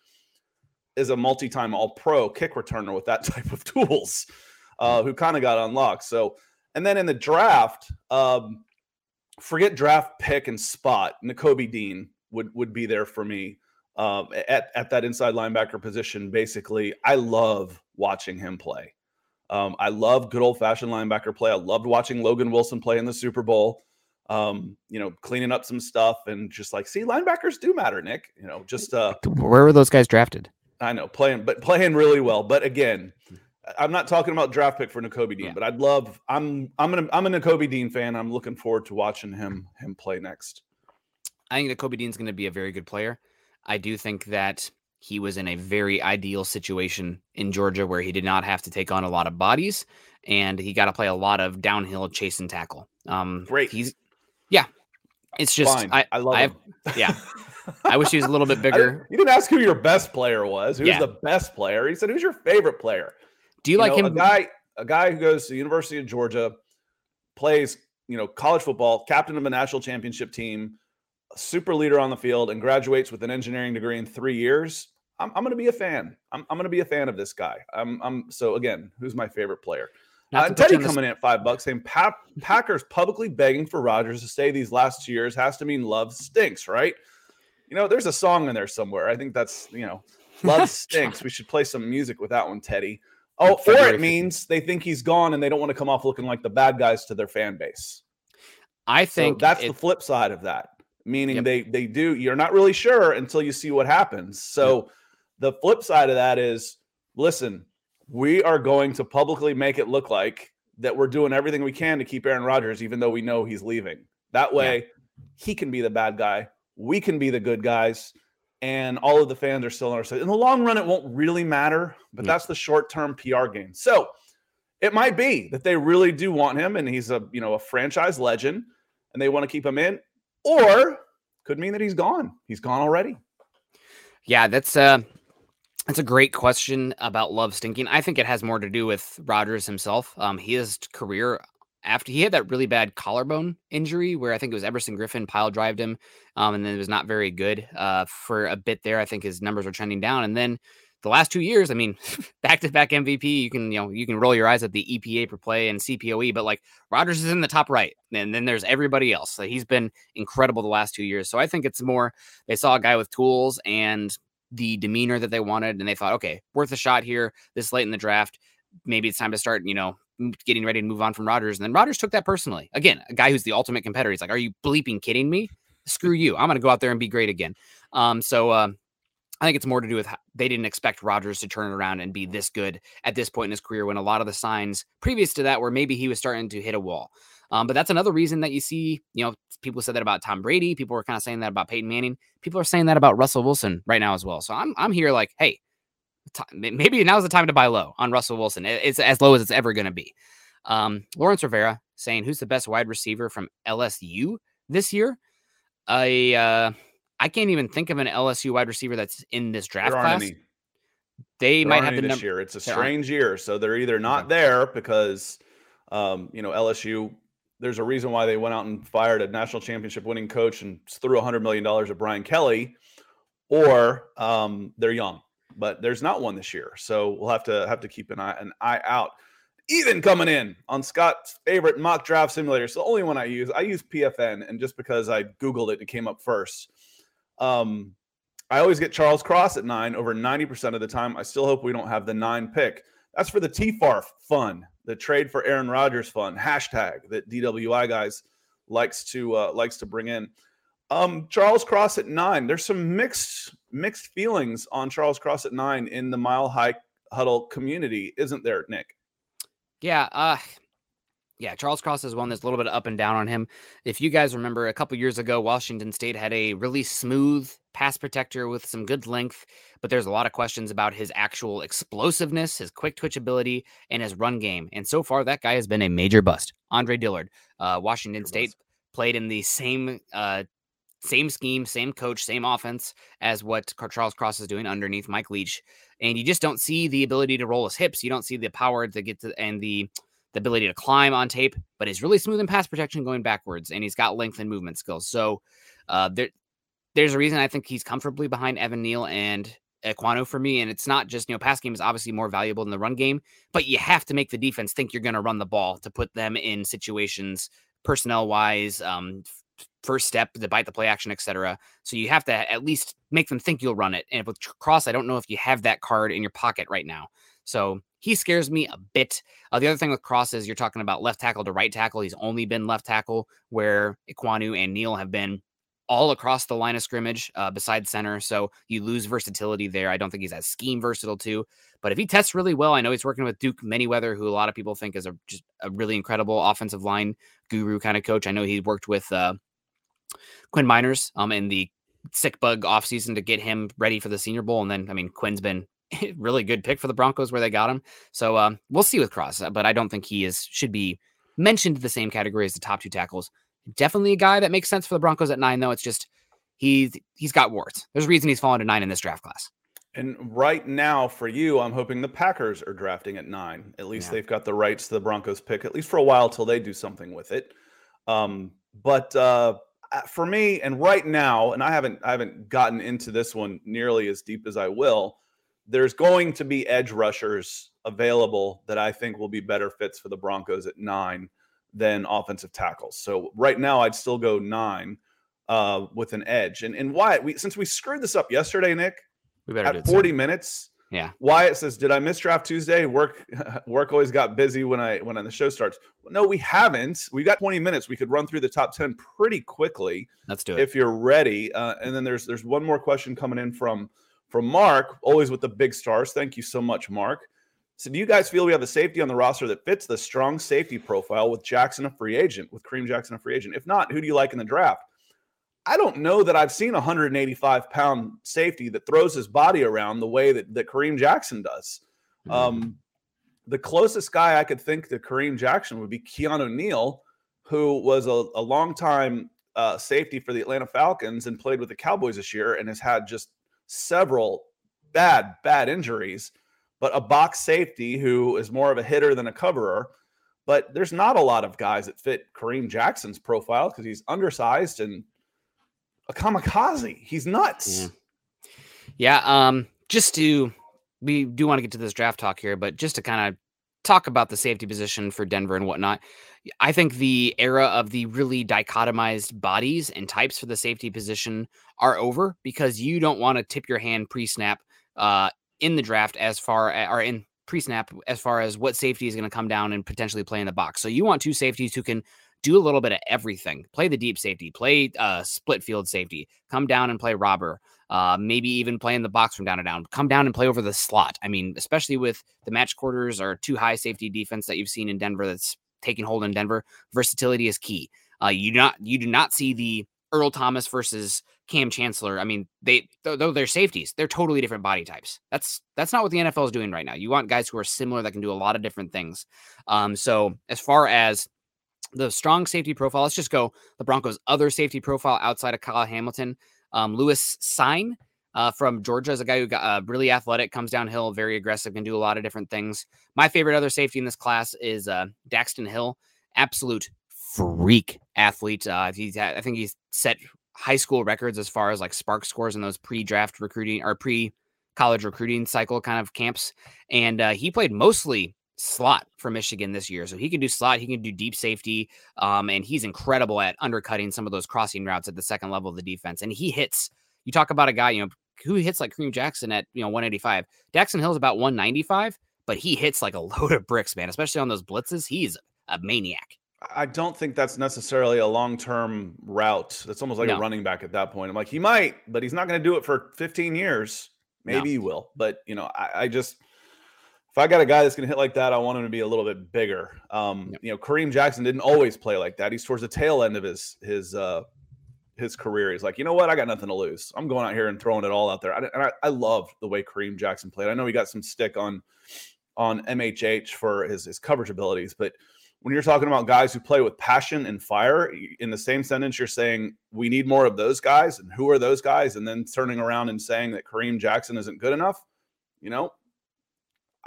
is a multi-time all-pro kick returner with that type of tools, uh, who kind of got unlocked. So, and then in the draft, um, forget draft pick and spot. Nakobe Dean would would be there for me um, at, at that inside linebacker position. Basically, I love watching him play. Um, I love good old fashioned linebacker play. I loved watching Logan Wilson play in the Super Bowl. Um, you know, cleaning up some stuff and just like, see, linebackers do matter, Nick. You know, just uh, where were those guys drafted? I know playing, but playing really well. But again, I'm not talking about draft pick for Nakobe Dean, yeah. but I'd love. I'm I'm an I'm a Nakobe Dean fan. I'm looking forward to watching him him play next. I think Nakobe Dean's going to be a very good player. I do think that he was in a very ideal situation in Georgia where he did not have to take on a lot of bodies and he got to play a lot of downhill chase and tackle. Um, Great. He's, yeah, it's just, Fine. I, I love I, him. Yeah. I wish he was a little bit bigger. you didn't ask who your best player was. Who's yeah. the best player? He said, "Who's your favorite player?" Do you, you like know, him? A guy, a guy who goes to the University of Georgia, plays, you know, college football, captain of a national championship team, super leader on the field and graduates with an engineering degree in three years, I'm, I'm going to be a fan. I'm, I'm going to be a fan of this guy. I'm, I'm so again, who's my favorite player? Uh, Teddy coming in at five bucks, saying pa- Packers publicly begging for Rodgers to stay these last two years has to mean love stinks, right? You know, there's a song in there somewhere. I think that's you know, love stinks. we should play some music with that one, Teddy. Oh, or it means they think he's gone and they don't want to come off looking like the bad guys to their fan base. I think so that's it, the flip side of that meaning yep. they they do you're not really sure until you see what happens so yep. the flip side of that is listen we are going to publicly make it look like that we're doing everything we can to keep Aaron Rodgers even though we know he's leaving. That way he can be the bad guy. We can be the good guys. And all of the fans are still on our side in the long run it won't really matter but that's the short term PR game. So it might be that they really do want him and he's a you know a franchise legend and they want to keep him in or could mean that he's gone. He's gone already. Yeah, that's uh that's a great question about love stinking. I think it has more to do with Rodgers himself. Um, his career after he had that really bad collarbone injury where I think it was Everson Griffen pile drived him, um, and then it was not very good uh, for a bit there. I think his numbers were trending down, and then the last two years, I mean, back to back MVP, you can, you know, you can roll your eyes at the EPA per play and CPOE, but like Rodgers is in the top right. And then there's everybody else. So he's been incredible the last two years. So I think it's more they saw a guy with tools and the demeanor that they wanted, and they thought, okay, worth a shot here this late in the draft. Maybe it's time to start, you know, getting ready to move on from Rodgers. And then Rodgers took that personally. Again, a guy who's the ultimate competitor. He's like, Are you bleeping kidding me? Screw you. I'm gonna go out there and be great again. Um, so uh, I think it's more to do with they didn't expect Rodgers to turn around and be this good at this point in his career when a lot of the signs previous to that were maybe he was starting to hit a wall. Um, but that's another reason that you see, you know, people said that about Tom Brady. People were kind of saying that about Peyton Manning. People are saying that about Russell Wilson right now as well. So I'm I'm here like, hey, t- maybe now's the time to buy low on Russell Wilson. It's as low as it's ever going to be. Um, Lawrence Rivera saying, who's the best wide receiver from LSU this year? I uh, I can't even think of an LSU wide receiver that's in this draft class. Any. They there might have the this year. It's a strange year, so they're either not okay. there because, um, you know, LSU. There's a reason why they went out and fired a national championship winning coach and threw hundred million dollars at Brian Kelly, or um, they're young. But there's not one this year, so we'll have to have to keep an eye an eye out. Even coming in on Scott's favorite mock draft simulator. It's the only one I use. I use PFN, and just because I Googled it it came up first. Um, I always get Charles Cross at nine over 90% of the time. I still hope we don't have the nine pick. That's for the TFAR fun, the trade for Aaron Rodgers fun hashtag that DWI guys likes to uh, likes to bring in. Um, Charles Cross at nine. There's some mixed mixed feelings on Charles Cross at nine in the Mile High Huddle community, isn't there, Nick? Yeah, uh, yeah, Charles Cross is one that's a little bit up and down on him. If you guys remember, a couple years ago, Washington State had a really smooth pass protector with some good length, but there's a lot of questions about his actual explosiveness, his quick twitch ability, and his run game. And so far, that guy has been a major bust. Andre Dillard, uh, Washington State, played in the same uh, same scheme, same coach, same offense as what Charles Cross is doing underneath Mike Leach, and you just don't see the ability to roll his hips. You don't see the power to get to and the the ability to climb on tape, but he's really smooth in pass protection going backwards, and he's got length and movement skills. So uh, there, there's a reason I think he's comfortably behind Evan Neal and Ekwonu for me. And it's not just, you know, pass game is obviously more valuable than the run game, but you have to make the defense think you're going to run the ball to put them in situations personnel wise, um, first step, the bite the play action, etc. So you have to at least make them think you'll run it. And with Cross, I don't know if you have that card in your pocket right now. So he scares me a bit. Uh, the other thing with Cross is you're talking about left tackle to right tackle. He's only been left tackle, where Ekwonu and Neal have been all across the line of scrimmage uh, besides center. So you lose versatility there. I don't think he's as scheme versatile too. But if he tests really well, I know he's working with Duke Manyweather, who a lot of people think is a just a really incredible offensive line guru kind of coach. I know he worked with uh, Quinn Meinerz um, in the sick bug offseason to get him ready for the Senior Bowl. And then, I mean, Quinn's been really good pick for the Broncos where they got him. So um, we'll see with Cross, but I don't think he is should be mentioned the same category as the top two tackles. Definitely a guy that makes sense for the Broncos at nine, though. It's just he's he's got warts. There's a reason he's fallen to nine in this draft class. And right now, for you, I'm hoping the Packers are drafting at nine. At least yeah. they've got the rights to the Broncos pick, at least for a while till they do something with it. Um, but uh, for me, and right now, and I haven't I haven't gotten into this one nearly as deep as I will there's going to be edge rushers available that I think will be better fits for the Broncos at nine than offensive tackles. So right now, I'd still go nine uh, with an edge. And and Wyatt, we since we screwed this up yesterday, Nick, we better at 40 minutes. Yeah. Wyatt says, "Did I miss draft Tuesday? Work work always got busy when I when the show starts." No, we haven't. We got 20 minutes. We could run through the top 10 pretty quickly. Let's do it if you're ready. Uh, and then there's there's one more question coming in from from Mark, always with the big stars. Thank you so much, Mark. So, do you guys feel we have a safety on the roster that fits the strong safety profile with Jackson a free agent, with Kareem Jackson a free agent? If not, who do you like in the draft? I don't know that I've seen a 185 pound safety that throws his body around the way that, that Kareem Jackson does. Mm-hmm. Um, the closest guy I could think to Kareem Jackson would be Keanu Neal, who was a, a long time uh, safety for the Atlanta Falcons and played with the Cowboys this year and has had just several bad, bad injuries, but a box safety who is more of a hitter than a coverer. But there's not a lot of guys that fit Kareem Jackson's profile because he's undersized and a kamikaze. He's nuts. Yeah. yeah um, just to, we do want to get to this draft talk here, but just to kind of talk about the safety position for Denver and whatnot. I think the era of the really dichotomized bodies and types for the safety position are over because you don't want to tip your hand pre-snap uh, in the draft as far as, or in pre-snap as far as what safety is going to come down and potentially play in the box. So you want two safeties who can do a little bit of everything. Play the deep safety, play uh, split field safety, come down and play robber. Uh, maybe even play in the box from down to down. Come down and play over the slot. I mean, especially with the match quarters or two high safety defense that you've seen in Denver that's taking hold in Denver, versatility is key. Uh, you do not you do not see the Earl Thomas versus Kam Chancellor. I mean, they though they're safeties, they're totally different body types. That's that's not what the NFL is doing right now. You want guys who are similar that can do a lot of different things. Um, so as far as the strong safety profile, let's just go the Broncos' other safety profile outside of Kyle Hamilton. Um, Lewis Cine uh, from Georgia is a guy who got uh, really athletic, comes downhill, very aggressive, can do a lot of different things. My favorite other safety in this class is uh, Daxton Hill, absolute freak athlete. Uh, he's I think he's set high school records as far as like SPARQ scores in those pre-draft recruiting or pre-college recruiting cycle kind of camps, and uh, he played mostly slot for Michigan this year. So he can do slot, he can do deep safety, um, and he's incredible at undercutting some of those crossing routes at the second level of the defense. And he hits. You talk about a guy, you know, who hits like Kareem Jackson at you know 185. Daxton Hill's about 195, but he hits like a load of bricks, man. Especially on those blitzes, he's a maniac. I don't think that's necessarily a long term route. That's almost like no. a running back at that point. I'm like, he might, but he's not going to do it for 15 years. Maybe no. he will, but you know, I, I just if I got a guy that's going to hit like that, I want him to be a little bit bigger. Um, yep. You know, Kareem Jackson didn't always play like that. He's towards the tail end of his his uh, his career. He's like, you know what? I got nothing to lose. I'm going out here and throwing it all out there. I, and I, I love the way Kareem Jackson played. I know he got some stick on on MHH for his his coverage abilities, but when you're talking about guys who play with passion and fire, in the same sentence, you're saying we need more of those guys. And who are those guys? And then turning around and saying that Kareem Jackson isn't good enough. You know,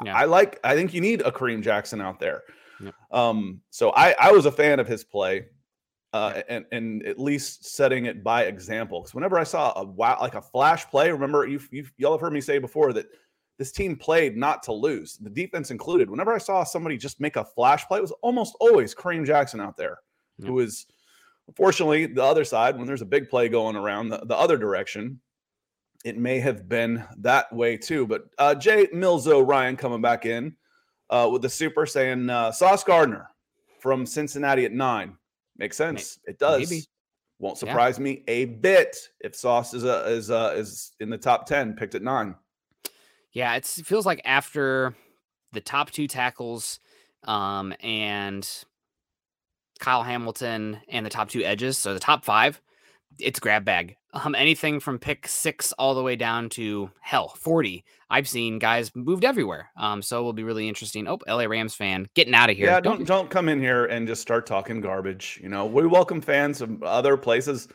yeah. I like. I think you need a Kareem Jackson out there. Yeah. Um, so I I was a fan of his play uh, and and at least setting it by example. Because whenever I saw a wow, like a flash play, remember you you y'all have heard me say before that this team played not to lose, the defense included. Whenever I saw somebody just make a flash play, it was almost always Kareem Jackson out there, who is unfortunately the other side when there's a big play going around the, the other direction. It may have been that way too. But uh, Jay Milzo Ryan coming back in uh, with the super saying uh, Sauce Gardner from Cincinnati at nine Makes sense. Maybe. It does. Maybe. Won't surprise yeah. me a bit if Sauce is a, is a, is in the top ten, picked at nine. Yeah, it feels like after the top two tackles, um, and Kyle Hamilton and the top two edges, so the top five, it's grab bag. Um, anything from pick six all the way down to hell forty. I've seen guys moved everywhere. Um, so it will be really interesting. Oh, LA Rams fan getting out of here. Yeah, don't don't come in here and just start talking garbage. You know, we welcome fans from other places.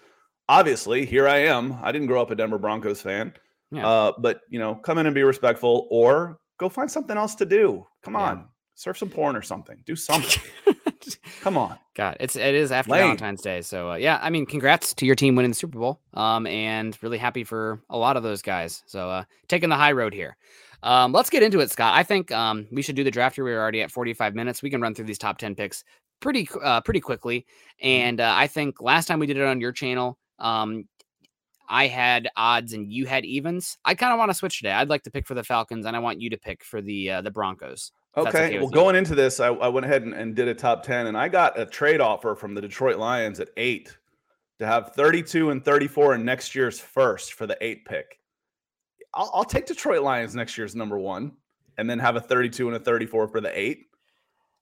Obviously, here I am. I didn't grow up a Denver Broncos fan. Yeah. Uh, but you know, come in and be respectful, or go find something else to do. Come on, surf some porn or something. Do something. Come on, God, it's it is after. Valentine's Day, so uh, yeah. I mean, congrats to your team winning the Super Bowl. Um, and really happy for a lot of those guys. So uh, taking the high road here. Um, let's get into it, Scott. I think um we should do the draft here. We're already at 45 minutes. We can run through these top 10 picks pretty uh pretty quickly. And uh, I think last time we did it on your channel, um, I had odds and you had evens. I kind of want to switch today. I'd like to pick for the Falcons, and I want you to pick for the uh, the Broncos. Okay. okay well, you. going into this, I, I went ahead and, and, did a top 10, and I got a trade offer from the Detroit Lions at eight to have 32 and 34 in next year's first for the eight pick. I'll, I'll take Detroit Lions next year's number one and then have a 32 and a 34 for the eight.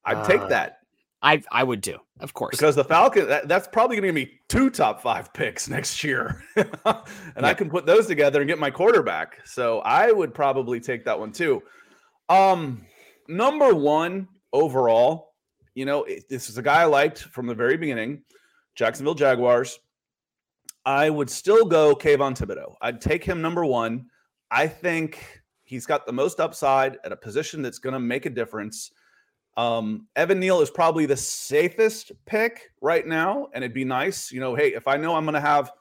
I'd uh, take that. I I would do, of course, because the Falcon that, that's probably going to be two top five picks next year, and yeah. I can put those together and get my quarterback. So I would probably take that one too. Um, number one overall, you know, this is a guy I liked from the very beginning, Jacksonville Jaguars. I would still go Kayvon Thibodeaux. I'd take him number one. I think he's got the most upside at a position that's going to make a difference. Um, Evan Neal is probably the safest pick right now, and it'd be nice, you know. Hey, if I know I'm going to have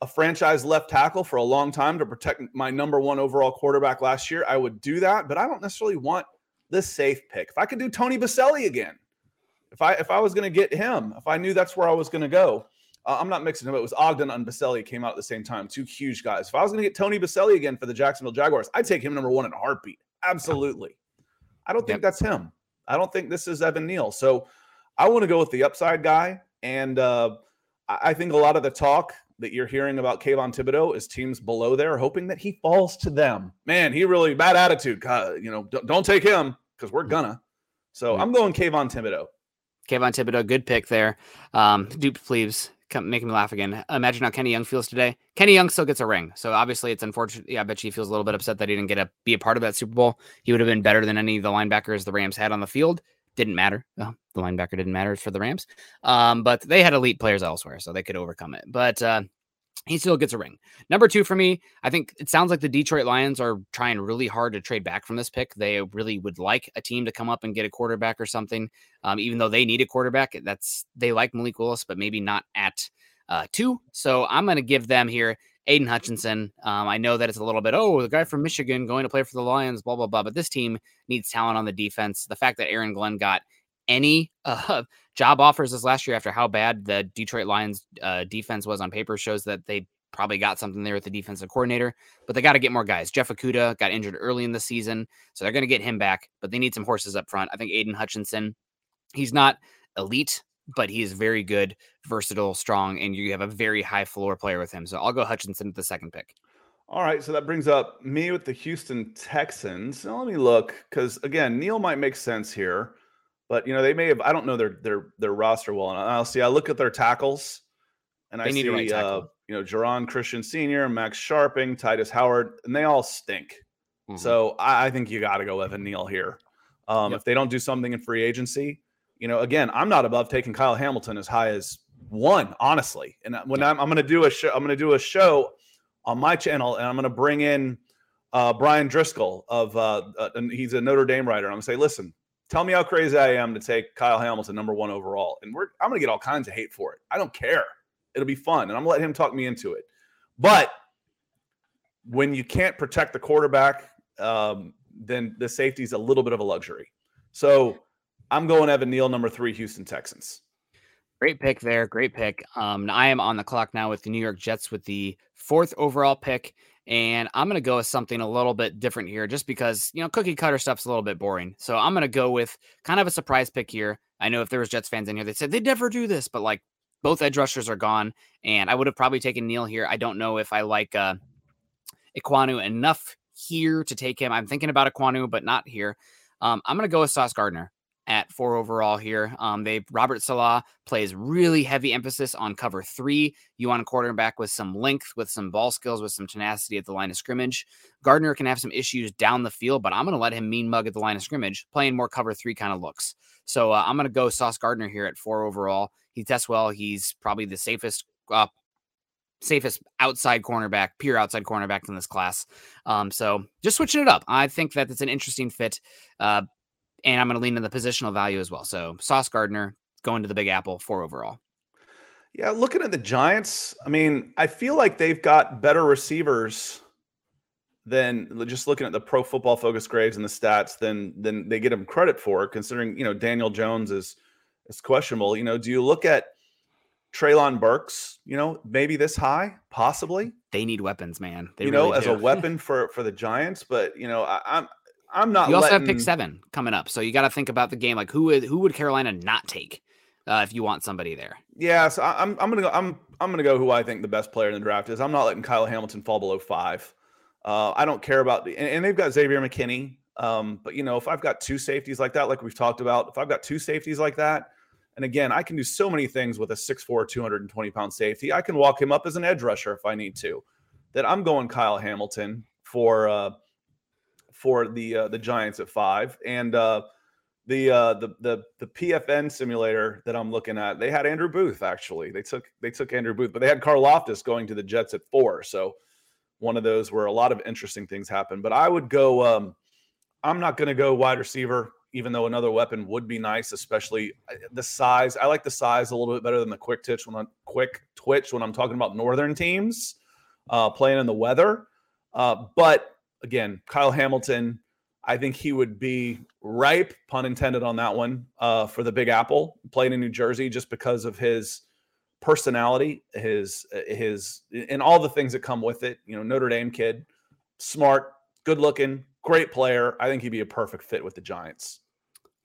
a franchise left tackle for a long time to protect my number one overall quarterback last year, I would do that. But I don't necessarily want the safe pick. If I could do Tony Boselli again, if I if I was going to get him, if I knew that's where I was going to go, uh, I'm not mixing them. It was Ogden and Boselli came out at the same time. Two huge guys. If I was going to get Tony Boselli again for the Jacksonville Jaguars, I'd take him number one in a heartbeat. Absolutely. I don't think yep. that's him. I don't think this is Evan Neal. So I want to go with the upside guy. And uh, I think a lot of the talk that you're hearing about Kayvon Thibodeaux is teams below there hoping that he falls to them. Man, he really bad attitude. You know, don't, don't take him because we're gonna. So I'm going Kayvon Thibodeaux. Kayvon Thibodeaux, good pick there. Um, Dupe Please, come make me laugh again. Imagine how Kenny Young feels today. Kenny Young still gets a ring, so obviously it's unfortunate. Yeah, I bet he feels a little bit upset that he didn't get to be a part of that Super Bowl. He would have been better than any of the linebackers the Rams had on the field. Didn't matter. the linebacker didn't matter for the Rams, um, but they had elite players elsewhere, so they could overcome it. But uh, he still gets a ring. Number two for me, I think it sounds like the Detroit Lions are trying really hard to trade back from this pick. They really would like a team to come up and get a quarterback or something, um, even though they need a quarterback. That's they like Malik Willis, but maybe not at uh, two. So I'm going to give them here Aidan Hutchinson. Um, I know that it's a little bit, oh, the guy from Michigan going to play for the Lions, blah, blah, blah. But this team needs talent on the defense. The fact that Aaron Glenn got any uh, job offers this last year after how bad the Detroit Lions uh, defense was on paper shows that they probably got something there with the defensive coordinator, but they got to get more guys. Jeff Okudah got injured early in the season, so they're going to get him back, but they need some horses up front. I think Aidan Hutchinson, he's not elite but he is very good, versatile, strong, and you have a very high floor player with him. So I'll go Hutchinson at the second pick. All right, so that brings up me with the Houston Texans. Now let me look because again, Neal might make sense here, but you know they may have. I don't know their their their roster well, and I'll see. I look at their tackles, and they I see right uh, you know Geron Christian Senior, Max Scharping, Tytus Howard, and they all stink. Mm-hmm. So I, I, think you got to go Evan Neal here. Um, yep. If they don't do something in free agency, you know, again, I'm not above taking Kyle Hamilton as high as one, honestly. And when I'm, I'm going to do a show, I'm going to do a show on my channel, and I'm going to bring in uh, Brian Driscoll of, uh, uh, and he's a Notre Dame writer. And I'm going to say, listen, tell me how crazy I am to take Kyle Hamilton number one overall, and we're I'm going to get all kinds of hate for it. I don't care. It'll be fun, and I'm going to let him talk me into it. But when you can't protect the quarterback, um, then the safety is a little bit of a luxury. So I'm going Evan Neal, number three, Houston Texans. Great pick there. Great pick. Um, I am on the clock now with the New York Jets with the fourth overall pick. And I'm going to go with something a little bit different here just because, you know, cookie cutter stuff's a little bit boring. So I'm going to go with kind of a surprise pick here. I know if there was Jets fans in here, they said they'd never do this, but like both edge rushers are gone. And I would have probably taken Neal here. I don't know if I like uh, Ekwonu enough here to take him. I'm thinking about Ekwonu, but not here. Um, I'm going to go with Sauce Gardner at four overall here. Um, they Robert Saleh plays really heavy emphasis on cover three. You want a quarterback with some length, with some ball skills, with some tenacity at the line of scrimmage. Gardner can have some issues down the field, but I'm going to let him mean mug at the line of scrimmage, playing more cover three kind of looks. So uh, I'm going to go Sauce Gardner here at four overall. He tests well. He's probably the safest uh, safest outside cornerback, pure outside cornerback in this class. Um, so just switching it up. I think that it's an interesting fit. Uh, and I'm going to lean in the positional value as well. So Sauce Gardner going to the Big Apple four overall. Yeah, looking at the Giants, I mean, I feel like they've got better receivers than just looking at the Pro Football Focus grades and the stats than than they get them credit for. Considering you know Daniel Jones is is questionable. You know, do you look at Treylon Burks? You know, maybe this high, possibly. They need weapons, man. They you really know, as a weapon for for the Giants. But you know, I, I'm I'm not. You also letting... have pick seven coming up, so you got to think about the game. Like who would who would Carolina not take uh, if you want somebody there? Yeah, so I'm I'm gonna go. I'm I'm gonna go who I think the best player in the draft is. I'm not letting Kyle Hamilton fall below five. Uh, I don't care about the and, and they've got Xavier McKinney. Um, but you know, if I've got two safeties like that, like we've talked about, if I've got two safeties like that, and again, I can do so many things with a 6'4, 220 pound safety. I can walk him up as an edge rusher if I need to. That I'm going Kyle Hamilton for uh, for the uh, the Giants at five, and uh, the uh, the the the PFN simulator that I'm looking at, they had Andrew Booth actually. They took they took Andrew Booth, but they had Karlaftis going to the Jets at four. So one of those where a lot of interesting things happen. But I would go. Um, I'm not going to go wide receiver, even though another weapon would be nice, especially uh, the size. I like the size a little bit better than the quick twitch when I'm quick twitch when I'm talking about northern teams uh, playing in the weather. Uh, but again, Kyle Hamilton, I think he would be ripe, pun intended on that one, uh, for the Big Apple, playing in New Jersey just because of his personality, his his and all the things that come with it. You know, Notre Dame kid, smart, good looking, great player. I think he'd be a perfect fit with the Giants.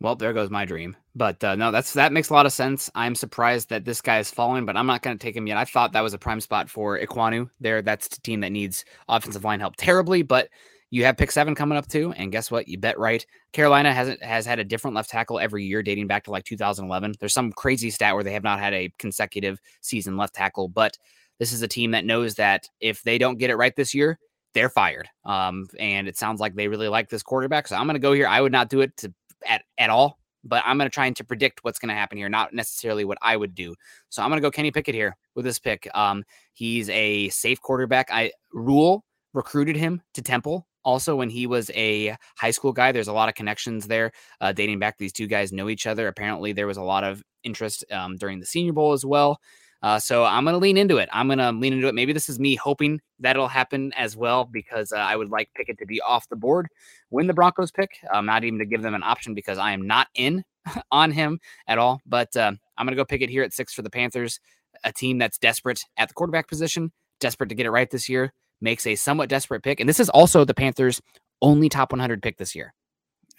Well, there goes my dream. But uh, no, that's that makes a lot of sense. I'm surprised that this guy is falling, but I'm not going to take him yet. I thought that was a prime spot for Ekwonu there. That's the team that needs offensive line help terribly, but you have pick seven coming up too, and guess what? You bet right. Carolina hasn't has had a different left tackle every year, dating back to like 2011. There's some crazy stat where they have not had a consecutive season left tackle, but this is a team that knows that if they don't get it right this year, they're fired. Um, and it sounds like they really like this quarterback. So I'm going to go here. I would not do it to at, at all, but I'm going to try and to predict what's going to happen here, not necessarily what I would do. So I'm going to go Kenny Pickett here with this pick. Um, he's a safe quarterback. I rule recruited him to Temple. Also, when he was a high school guy, there's a lot of connections there uh, dating back. These two guys know each other. Apparently, there was a lot of interest um, during the Senior Bowl as well. Uh, so I'm going to lean into it. I'm going to lean into it. Maybe this is me hoping that'll happen as well because uh, I would like Pickett to be off the board when the Broncos pick. Um, not even to give them an option because I am not in on him at all. But uh, I'm going to go Pickett here at six for the Panthers, a team that's desperate at the quarterback position, desperate to get it right this year, makes a somewhat desperate pick. And this is also the Panthers' only top 100 pick this year.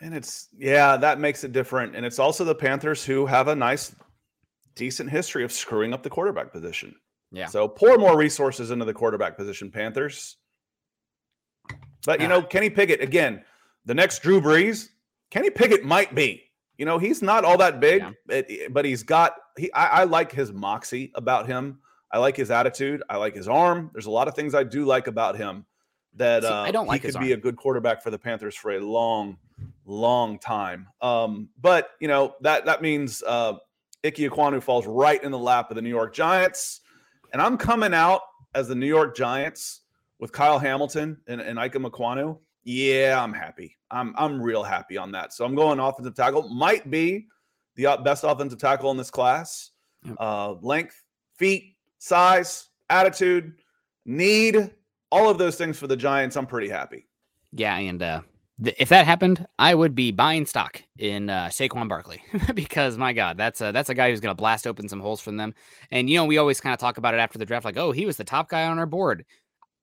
And it's, yeah, that makes it different. And it's also the Panthers who have a nice decent history of screwing up the quarterback position. Yeah. So pour more resources into the quarterback position, Panthers. But you know, Kenny Pickett again, the next Drew Brees. Kenny Pickett might be. You know, he's not all that big, Yeah. but, he's got. He, I, I like his moxie about him. I like his attitude. I like his arm. There's a lot of things I do like about him. That See, uh, I don't like he could be a good quarterback for the Panthers for a long, long time. Um, but you know that that means uh, Ike Ekwonu falls right in the lap of the New York Giants. And I'm coming out as the New York Giants with Kyle Hamilton and, and Ike. Yeah, I'm happy. I'm I'm real happy on that. So I'm going offensive tackle. Might be the uh, best offensive tackle in this class. Yep. Uh, length, feet, size, attitude, need, all of those things for the Giants. I'm pretty happy. Yeah, and uh, if that happened, I would be buying stock in uh, Saquon Barkley because my God, that's a that's a guy who's going to blast open some holes from them. And you know, we always kind of talk about it after the draft, like, oh, he was the top guy on our board.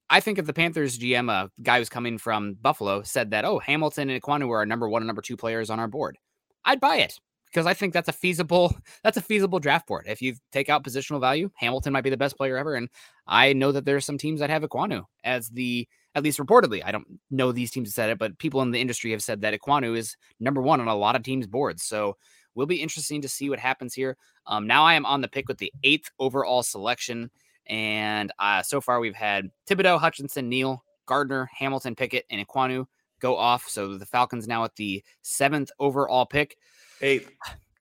I think if the Panthers GM, a guy who's coming from Buffalo, said that, oh, Hamilton and Ekwonu are our number one and number two players on our board, I'd buy it because I think that's a feasible that's a feasible draft board. If you take out positional value, Hamilton might be the best player ever, and I know that there are some teams that have Ekwonu as the at least reportedly. I don't know these teams have said it, but people in the industry have said that Ekwonu is number one on a lot of teams' boards. So we'll be interesting to see what happens here. Um, now I am on the pick with the eighth overall selection, and uh, so far we've had Thibodeaux, Hutchinson, Neal, Gardner, Hamilton, Pickett, and Ekwonu go off. So the Falcons now at the seventh overall pick Eighth.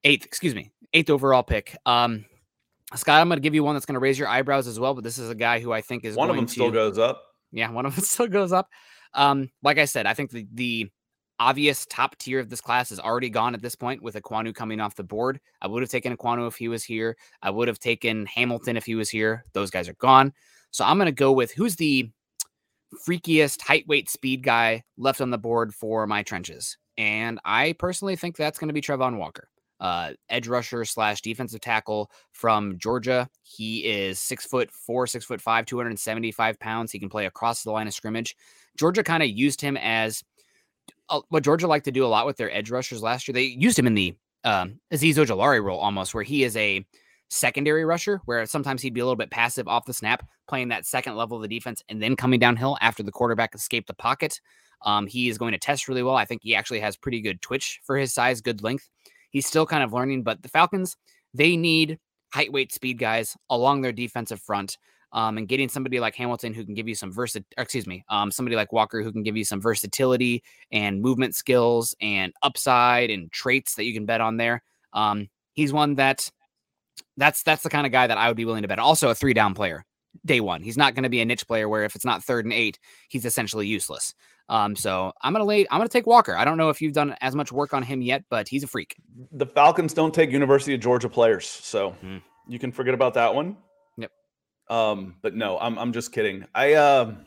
eighth, excuse me, eighth overall pick. Um, Scott, I'm going to give you one that's going to raise your eyebrows as well, but this is a guy who I think is One of them still to- goes up. Yeah, one of them still goes up. Um, like I said, I think the the obvious top tier of this class is already gone at this point with Ekwonu coming off the board. I would have taken Ekwonu if he was here. I would have taken Hamilton if he was here. Those guys are gone. So I'm going to go with who's the freakiest height, weight, speed guy left on the board for my trenches. And I personally think that's going to be Travon Walker, uh, edge rusher slash defensive tackle from Georgia. He is six foot four, six foot five, 275 pounds. He can play across the line of scrimmage. Georgia kind of used him as uh, what Georgia liked to do a lot with their edge rushers last year. They used him in the um, Azeez Ojulari role almost, where he is a secondary rusher, where sometimes he'd be a little bit passive off the snap, playing that second level of the defense, and then coming downhill after the quarterback escaped the pocket. Um, he is going to test really well. I think he actually has pretty good twitch for his size, good length. He's still kind of learning, but the Falcons, they need height, weight, speed guys along their defensive front. Um, and getting somebody like Hamilton who can give you some versa, excuse me, um, somebody like Walker who can give you some versatility and movement skills and upside and traits that you can bet on there. Um, he's one that that's that's the kind of guy that I would be willing to bet. Also, a three down player, day one. He's not going to be a niche player where if it's not third and eight, he's essentially useless. Um, so I'm gonna lay. I'm gonna take Walker. I don't know if you've done as much work on him yet, but he's a freak. the Falcons don't take University of Georgia players, so Hmm. you can forget about that one. Yep. Um, but no, I'm I'm just kidding. I um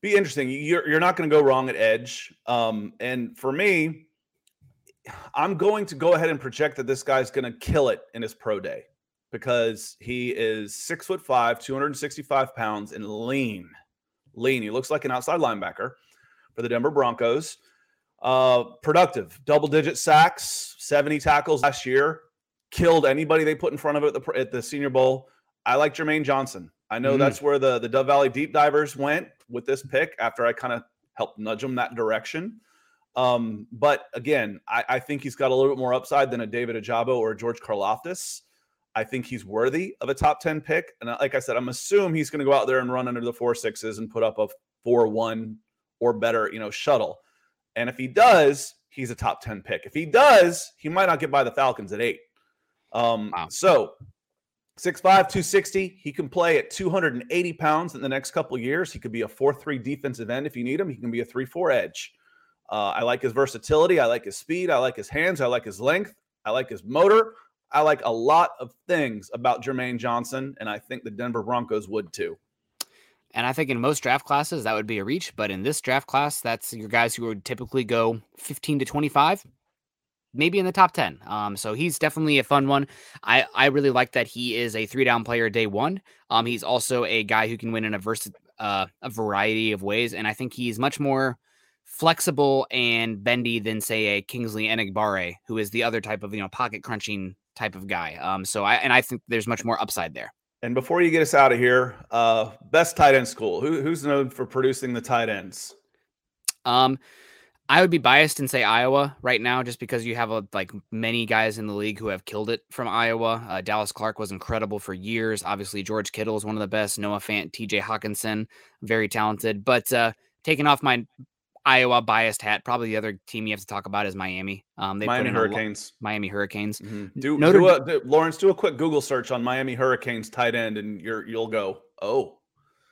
be interesting. You're you're not going to go wrong at edge. Um, and for me, I'm going to go ahead and project that this guy's going to kill it in his pro day because he is six foot five, 265 pounds, and lean. Lean. He looks like an outside linebacker for the Denver Broncos. Uh, productive, double digit sacks, 70 tackles last year. Killed anybody they put in front of it at the, at the Senior Bowl. I like Jermaine Johnson. I know Mm. that's where the, the Dove Valley Deep Divers went with this pick after I kind of helped nudge them that direction. Um, but again, I, I think he's got a little bit more upside than a David Ojabo or a George Karlaftis. I think he's worthy of a top 10 pick. And like I said, I'm assume he's going to go out there and run under the four sixes and put up a four one or better, you know, shuttle. And if he does, he's a top 10 pick. If he does, he might not get by the Falcons at eight. Um, Wow. so 6'5, 260. He can play at 280 pounds in the next couple of years. He could be a 4 3 defensive end if you need him. He can be a 3 4 edge. Uh, I like his versatility. I like his speed. I like his hands. I like his length. I like his motor. I like a lot of things about Jermaine Johnson, and I think the Denver Broncos would too. And I think in most draft classes that would be a reach, but in this draft class, that's your guys who would typically go 15 to 25, maybe in the top 10. Um, so he's definitely a fun one. I, I really like that he is a three down player day one. Um, he's also a guy who can win in a vers- uh, a variety of ways, and I think he's much more flexible and bendy than say a Kingsley Enagbare, who is the other type of you know pocket crunching type of guy. Um, so I and I think there's much more upside there. And before you get us out of here, uh, best tight end school. Who, who's known for producing the tight ends? Um, I would be biased and say Iowa right now, just because you have a, like many guys in the league who have killed it from Iowa. Uh, Dallas Clark was incredible for years. Obviously, George Kittle is one of the best. Noah Fant, T.J. Hockenson, very talented. But uh, taking off my Iowa biased hat. Probably the other team you have to talk about is Miami. Um, they Miami Hurricanes. Lo- Miami Hurricanes. Mm-hmm. Do, Notre- do, a, do, Lawrence do a quick Google search on Miami Hurricanes tight end, and you're you'll go, oh,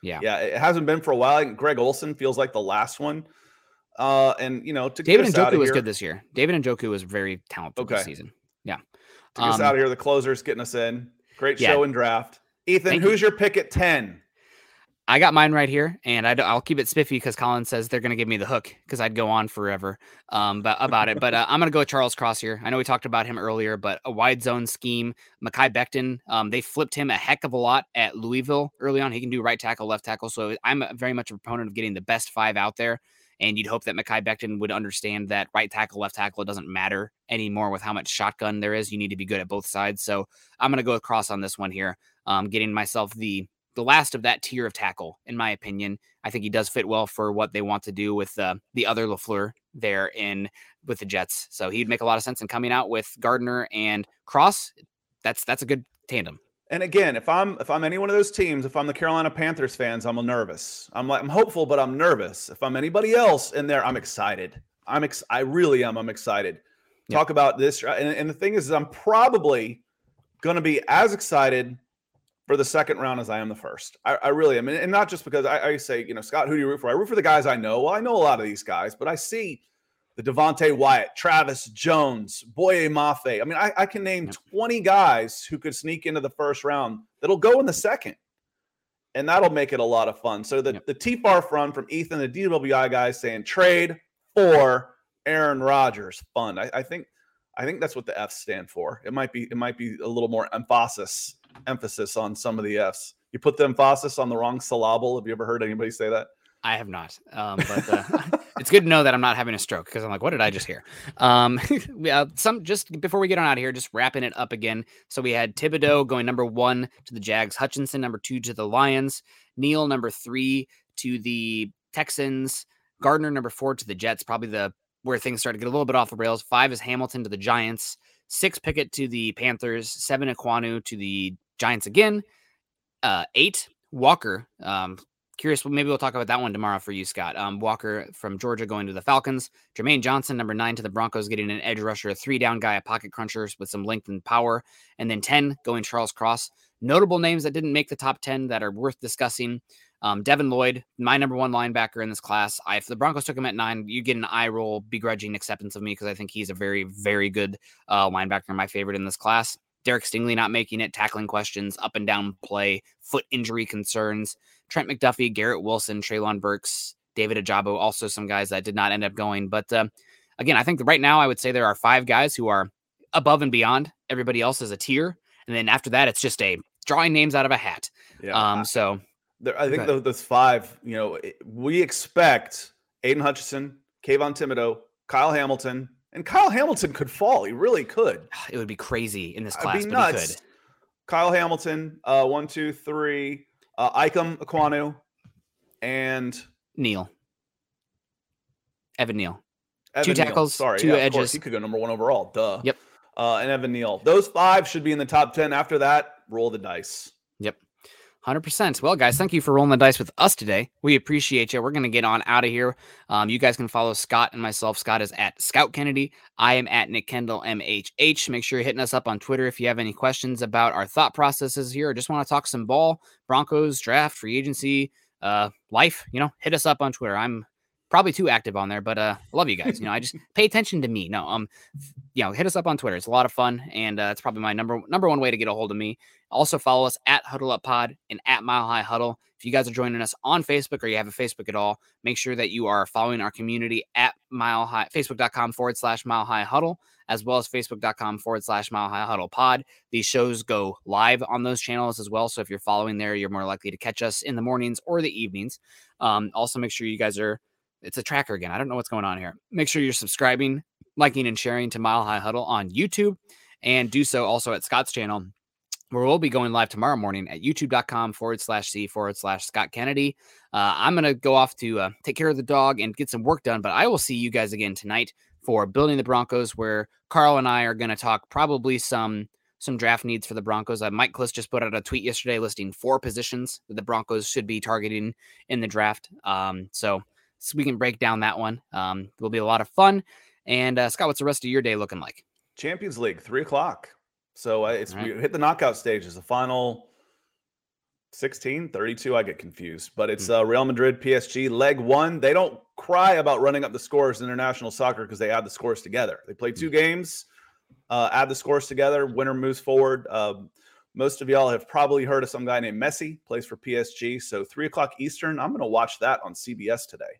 yeah, yeah. It hasn't been for a while. Greg Olsen feels like the last one. Uh, and you know, David Njoku was here, good this year. David Njoku was very talented okay. this season. Yeah. To get um, us out of here, the closer's getting us in. Great yeah. show and draft. Ethan, who's you. your pick at ten? I got mine right here, and I, will keep it spiffy because Colin says they're going to give me the hook because I'd go on forever um, but, about it. But uh, I'm going to go with Charles Cross here. I know we talked about him earlier, but a wide zone scheme. Mekhi Becton, um, they flipped him a heck of a lot at Louisville early on. He can do right tackle, left tackle. So I'm very much a proponent of getting the best five out there. And you'd hope that Mekhi Becton would understand that right tackle, left tackle, it doesn't matter anymore with how much shotgun there is. You need to be good at both sides. So I'm going to go with Cross on this one here, um, getting myself the the last of that tier of tackle, in my opinion. I think he does fit well for what they want to do with uh, the other Lafleur there in with the Jets. So he'd make a lot of sense in coming out with Gardner and Cross. That's that's a good tandem. And again, if I'm if I'm any one of those teams, if I'm the Carolina Panthers fans, I'm nervous. I'm like I'm hopeful, but I'm nervous. If I'm anybody else in there, I'm excited. I'm ex- I really am. I'm excited. Yep. Talk about this, and, and the thing is, is I'm probably going to be as excited for the second round as I am the first. I, I really am. And, not just because I, I, say, you know, Scott, who do you root for? I root for the guys I know. Well, I know a lot of these guys, but I see the Devonte Wyatt, Travis Jones, Boye Mafe. I mean, I, I can name 20 guys who could sneak into the first round that'll go in the second. And that'll make it a lot of fun. So the, yep. the T-Far front from Ethan, the DWI guys saying trade for Aaron Rodgers. Fun. I, I think I think that's what the F stand for. It might be it might be a little more emphasis emphasis on some of the F's. You put the emphasis on the wrong syllable. Have you ever heard anybody say that? I have not. Um, but uh, it's good to know that I'm not having a stroke because I'm like, what did I just hear? Um, yeah, some just before we get on out of here, just wrapping it up again. So we had Thibodeaux going number one to the Jags, Hutchinson number two to the Lions, Neal number three to the Texans, Gardner number four to the Jets. Probably the where things start to get a little bit off the rails. Five is Hamilton to the Giants, six Pickett to the Panthers, seven Ekwonu to the Giants again. Uh, eight Walker. Um, curious. Maybe we'll talk about that one tomorrow for you, Scott. Um, Walker from Georgia going to the Falcons. Jermaine Johnson, number nine to the Broncos, getting an edge rusher, a three down guy, a pocket crunchers with some length and power. And then 10 going Charles Cross. Notable names that didn't make the top 10 that are worth discussing. Um, Devin Lloyd, my number one linebacker in this class. I, if the Broncos took him at nine, you get an eye roll, begrudging acceptance of me because I think he's a very, very good uh, linebacker, my favorite in this class. Derek Stingley not making it, tackling questions, up and down play, foot injury concerns. Trent McDuffie, Garrett Wilson, Treylon Burks, David Ojabo, also some guys that did not end up going. But uh, again, I think right now I would say there are five guys who are above and beyond. Everybody else is a tier. And then after that, it's just a drawing names out of a hat. Yeah. Um, so there, I think those five, you know, we expect Aidan Hutchinson, Kayvon Thibodeaux, Kyle Hamilton, and Kyle Hamilton could fall. He really could. It would be crazy in this class, but nuts. he could. Kyle Hamilton, uh, one, two, three, uh, Ikem Ekwonu, and Neal. Evan Neal. Evan two tackles, Neal. Sorry, two yeah, edges. He could go number one overall. Duh. Yep. Uh, and Evan Neal. Those five should be in the top 10. After that, roll the dice. 100%. Well, guys, thank you for rolling the dice with us today. We appreciate you. We're going to get on out of here. Um, you guys can follow Scott and myself. Scott is at Scout Kennedy. I am at Nick Kendell MHH. Make sure you're hitting us up on Twitter if you have any questions about our thought processes here or just want to talk some ball, Broncos, draft, free agency, uh, life. You know, hit us up on Twitter. I'm probably too active on there, but uh, love you guys. You know, I just pay attention to me. No, um, you know, hit us up on Twitter. It's a lot of fun, and uh, it's probably my number number one way to get a hold of me. Also, follow us at Huddle Up Pod and at Mile High Huddle. If you guys are joining us on Facebook or you have a Facebook at all, make sure that you are following our community at Mile High, Facebook.com forward slash Mile High Huddle, as well as Facebook.com forward slash Mile High Huddle Pod. These shows go live on those channels as well. So if you're following there, you're more likely to catch us in the mornings or the evenings. Um, also, make sure you guys are, it's a tracker again. I don't know what's going on here. Make sure you're subscribing, liking, and sharing to Mile High Huddle on YouTube and do so also at Scott's channel where we'll be going live tomorrow morning at youtube.com forward slash C forward slash Scott Kennedy. Uh, I'm going to go off to uh, take care of the dog and get some work done, but I will see you guys again tonight for Building the Broncos, where Carl and I are going to talk probably some some draft needs for the Broncos. Uh, Mike Klis just put out a tweet yesterday listing four positions that the Broncos should be targeting in the draft. Um, so, so we can break down that one. Um, it will be a lot of fun. And uh, Scott, what's the rest of your day looking like? Champions League, three o'clock. So uh, it's Right. we hit the knockout stages. The final 16, 32, I get confused. But it's uh, Real Madrid, PSG, leg one. They don't cry about running up the scores in international soccer because they add the scores together. They play two games, uh, add the scores together, winner moves forward. Um, most of y'all have probably heard of some guy named Messi, plays for PSG. So three o'clock Eastern, I'm going to watch that on CBS today.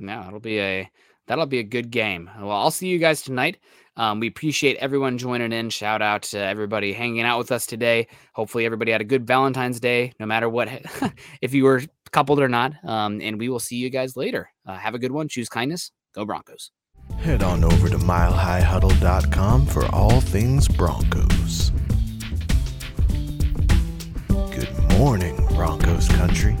No, it'll be a that'll be a good game. Well, I'll see you guys tonight. Um, we appreciate everyone joining in. Shout out to everybody hanging out with us today. Hopefully, everybody had a good Valentine's Day, no matter what, if you were coupled or not. Um, and we will see you guys later. Uh, have a good one. Choose kindness. Go Broncos. Head on over to milehighhuddle.com for all things Broncos. Good morning, Broncos country.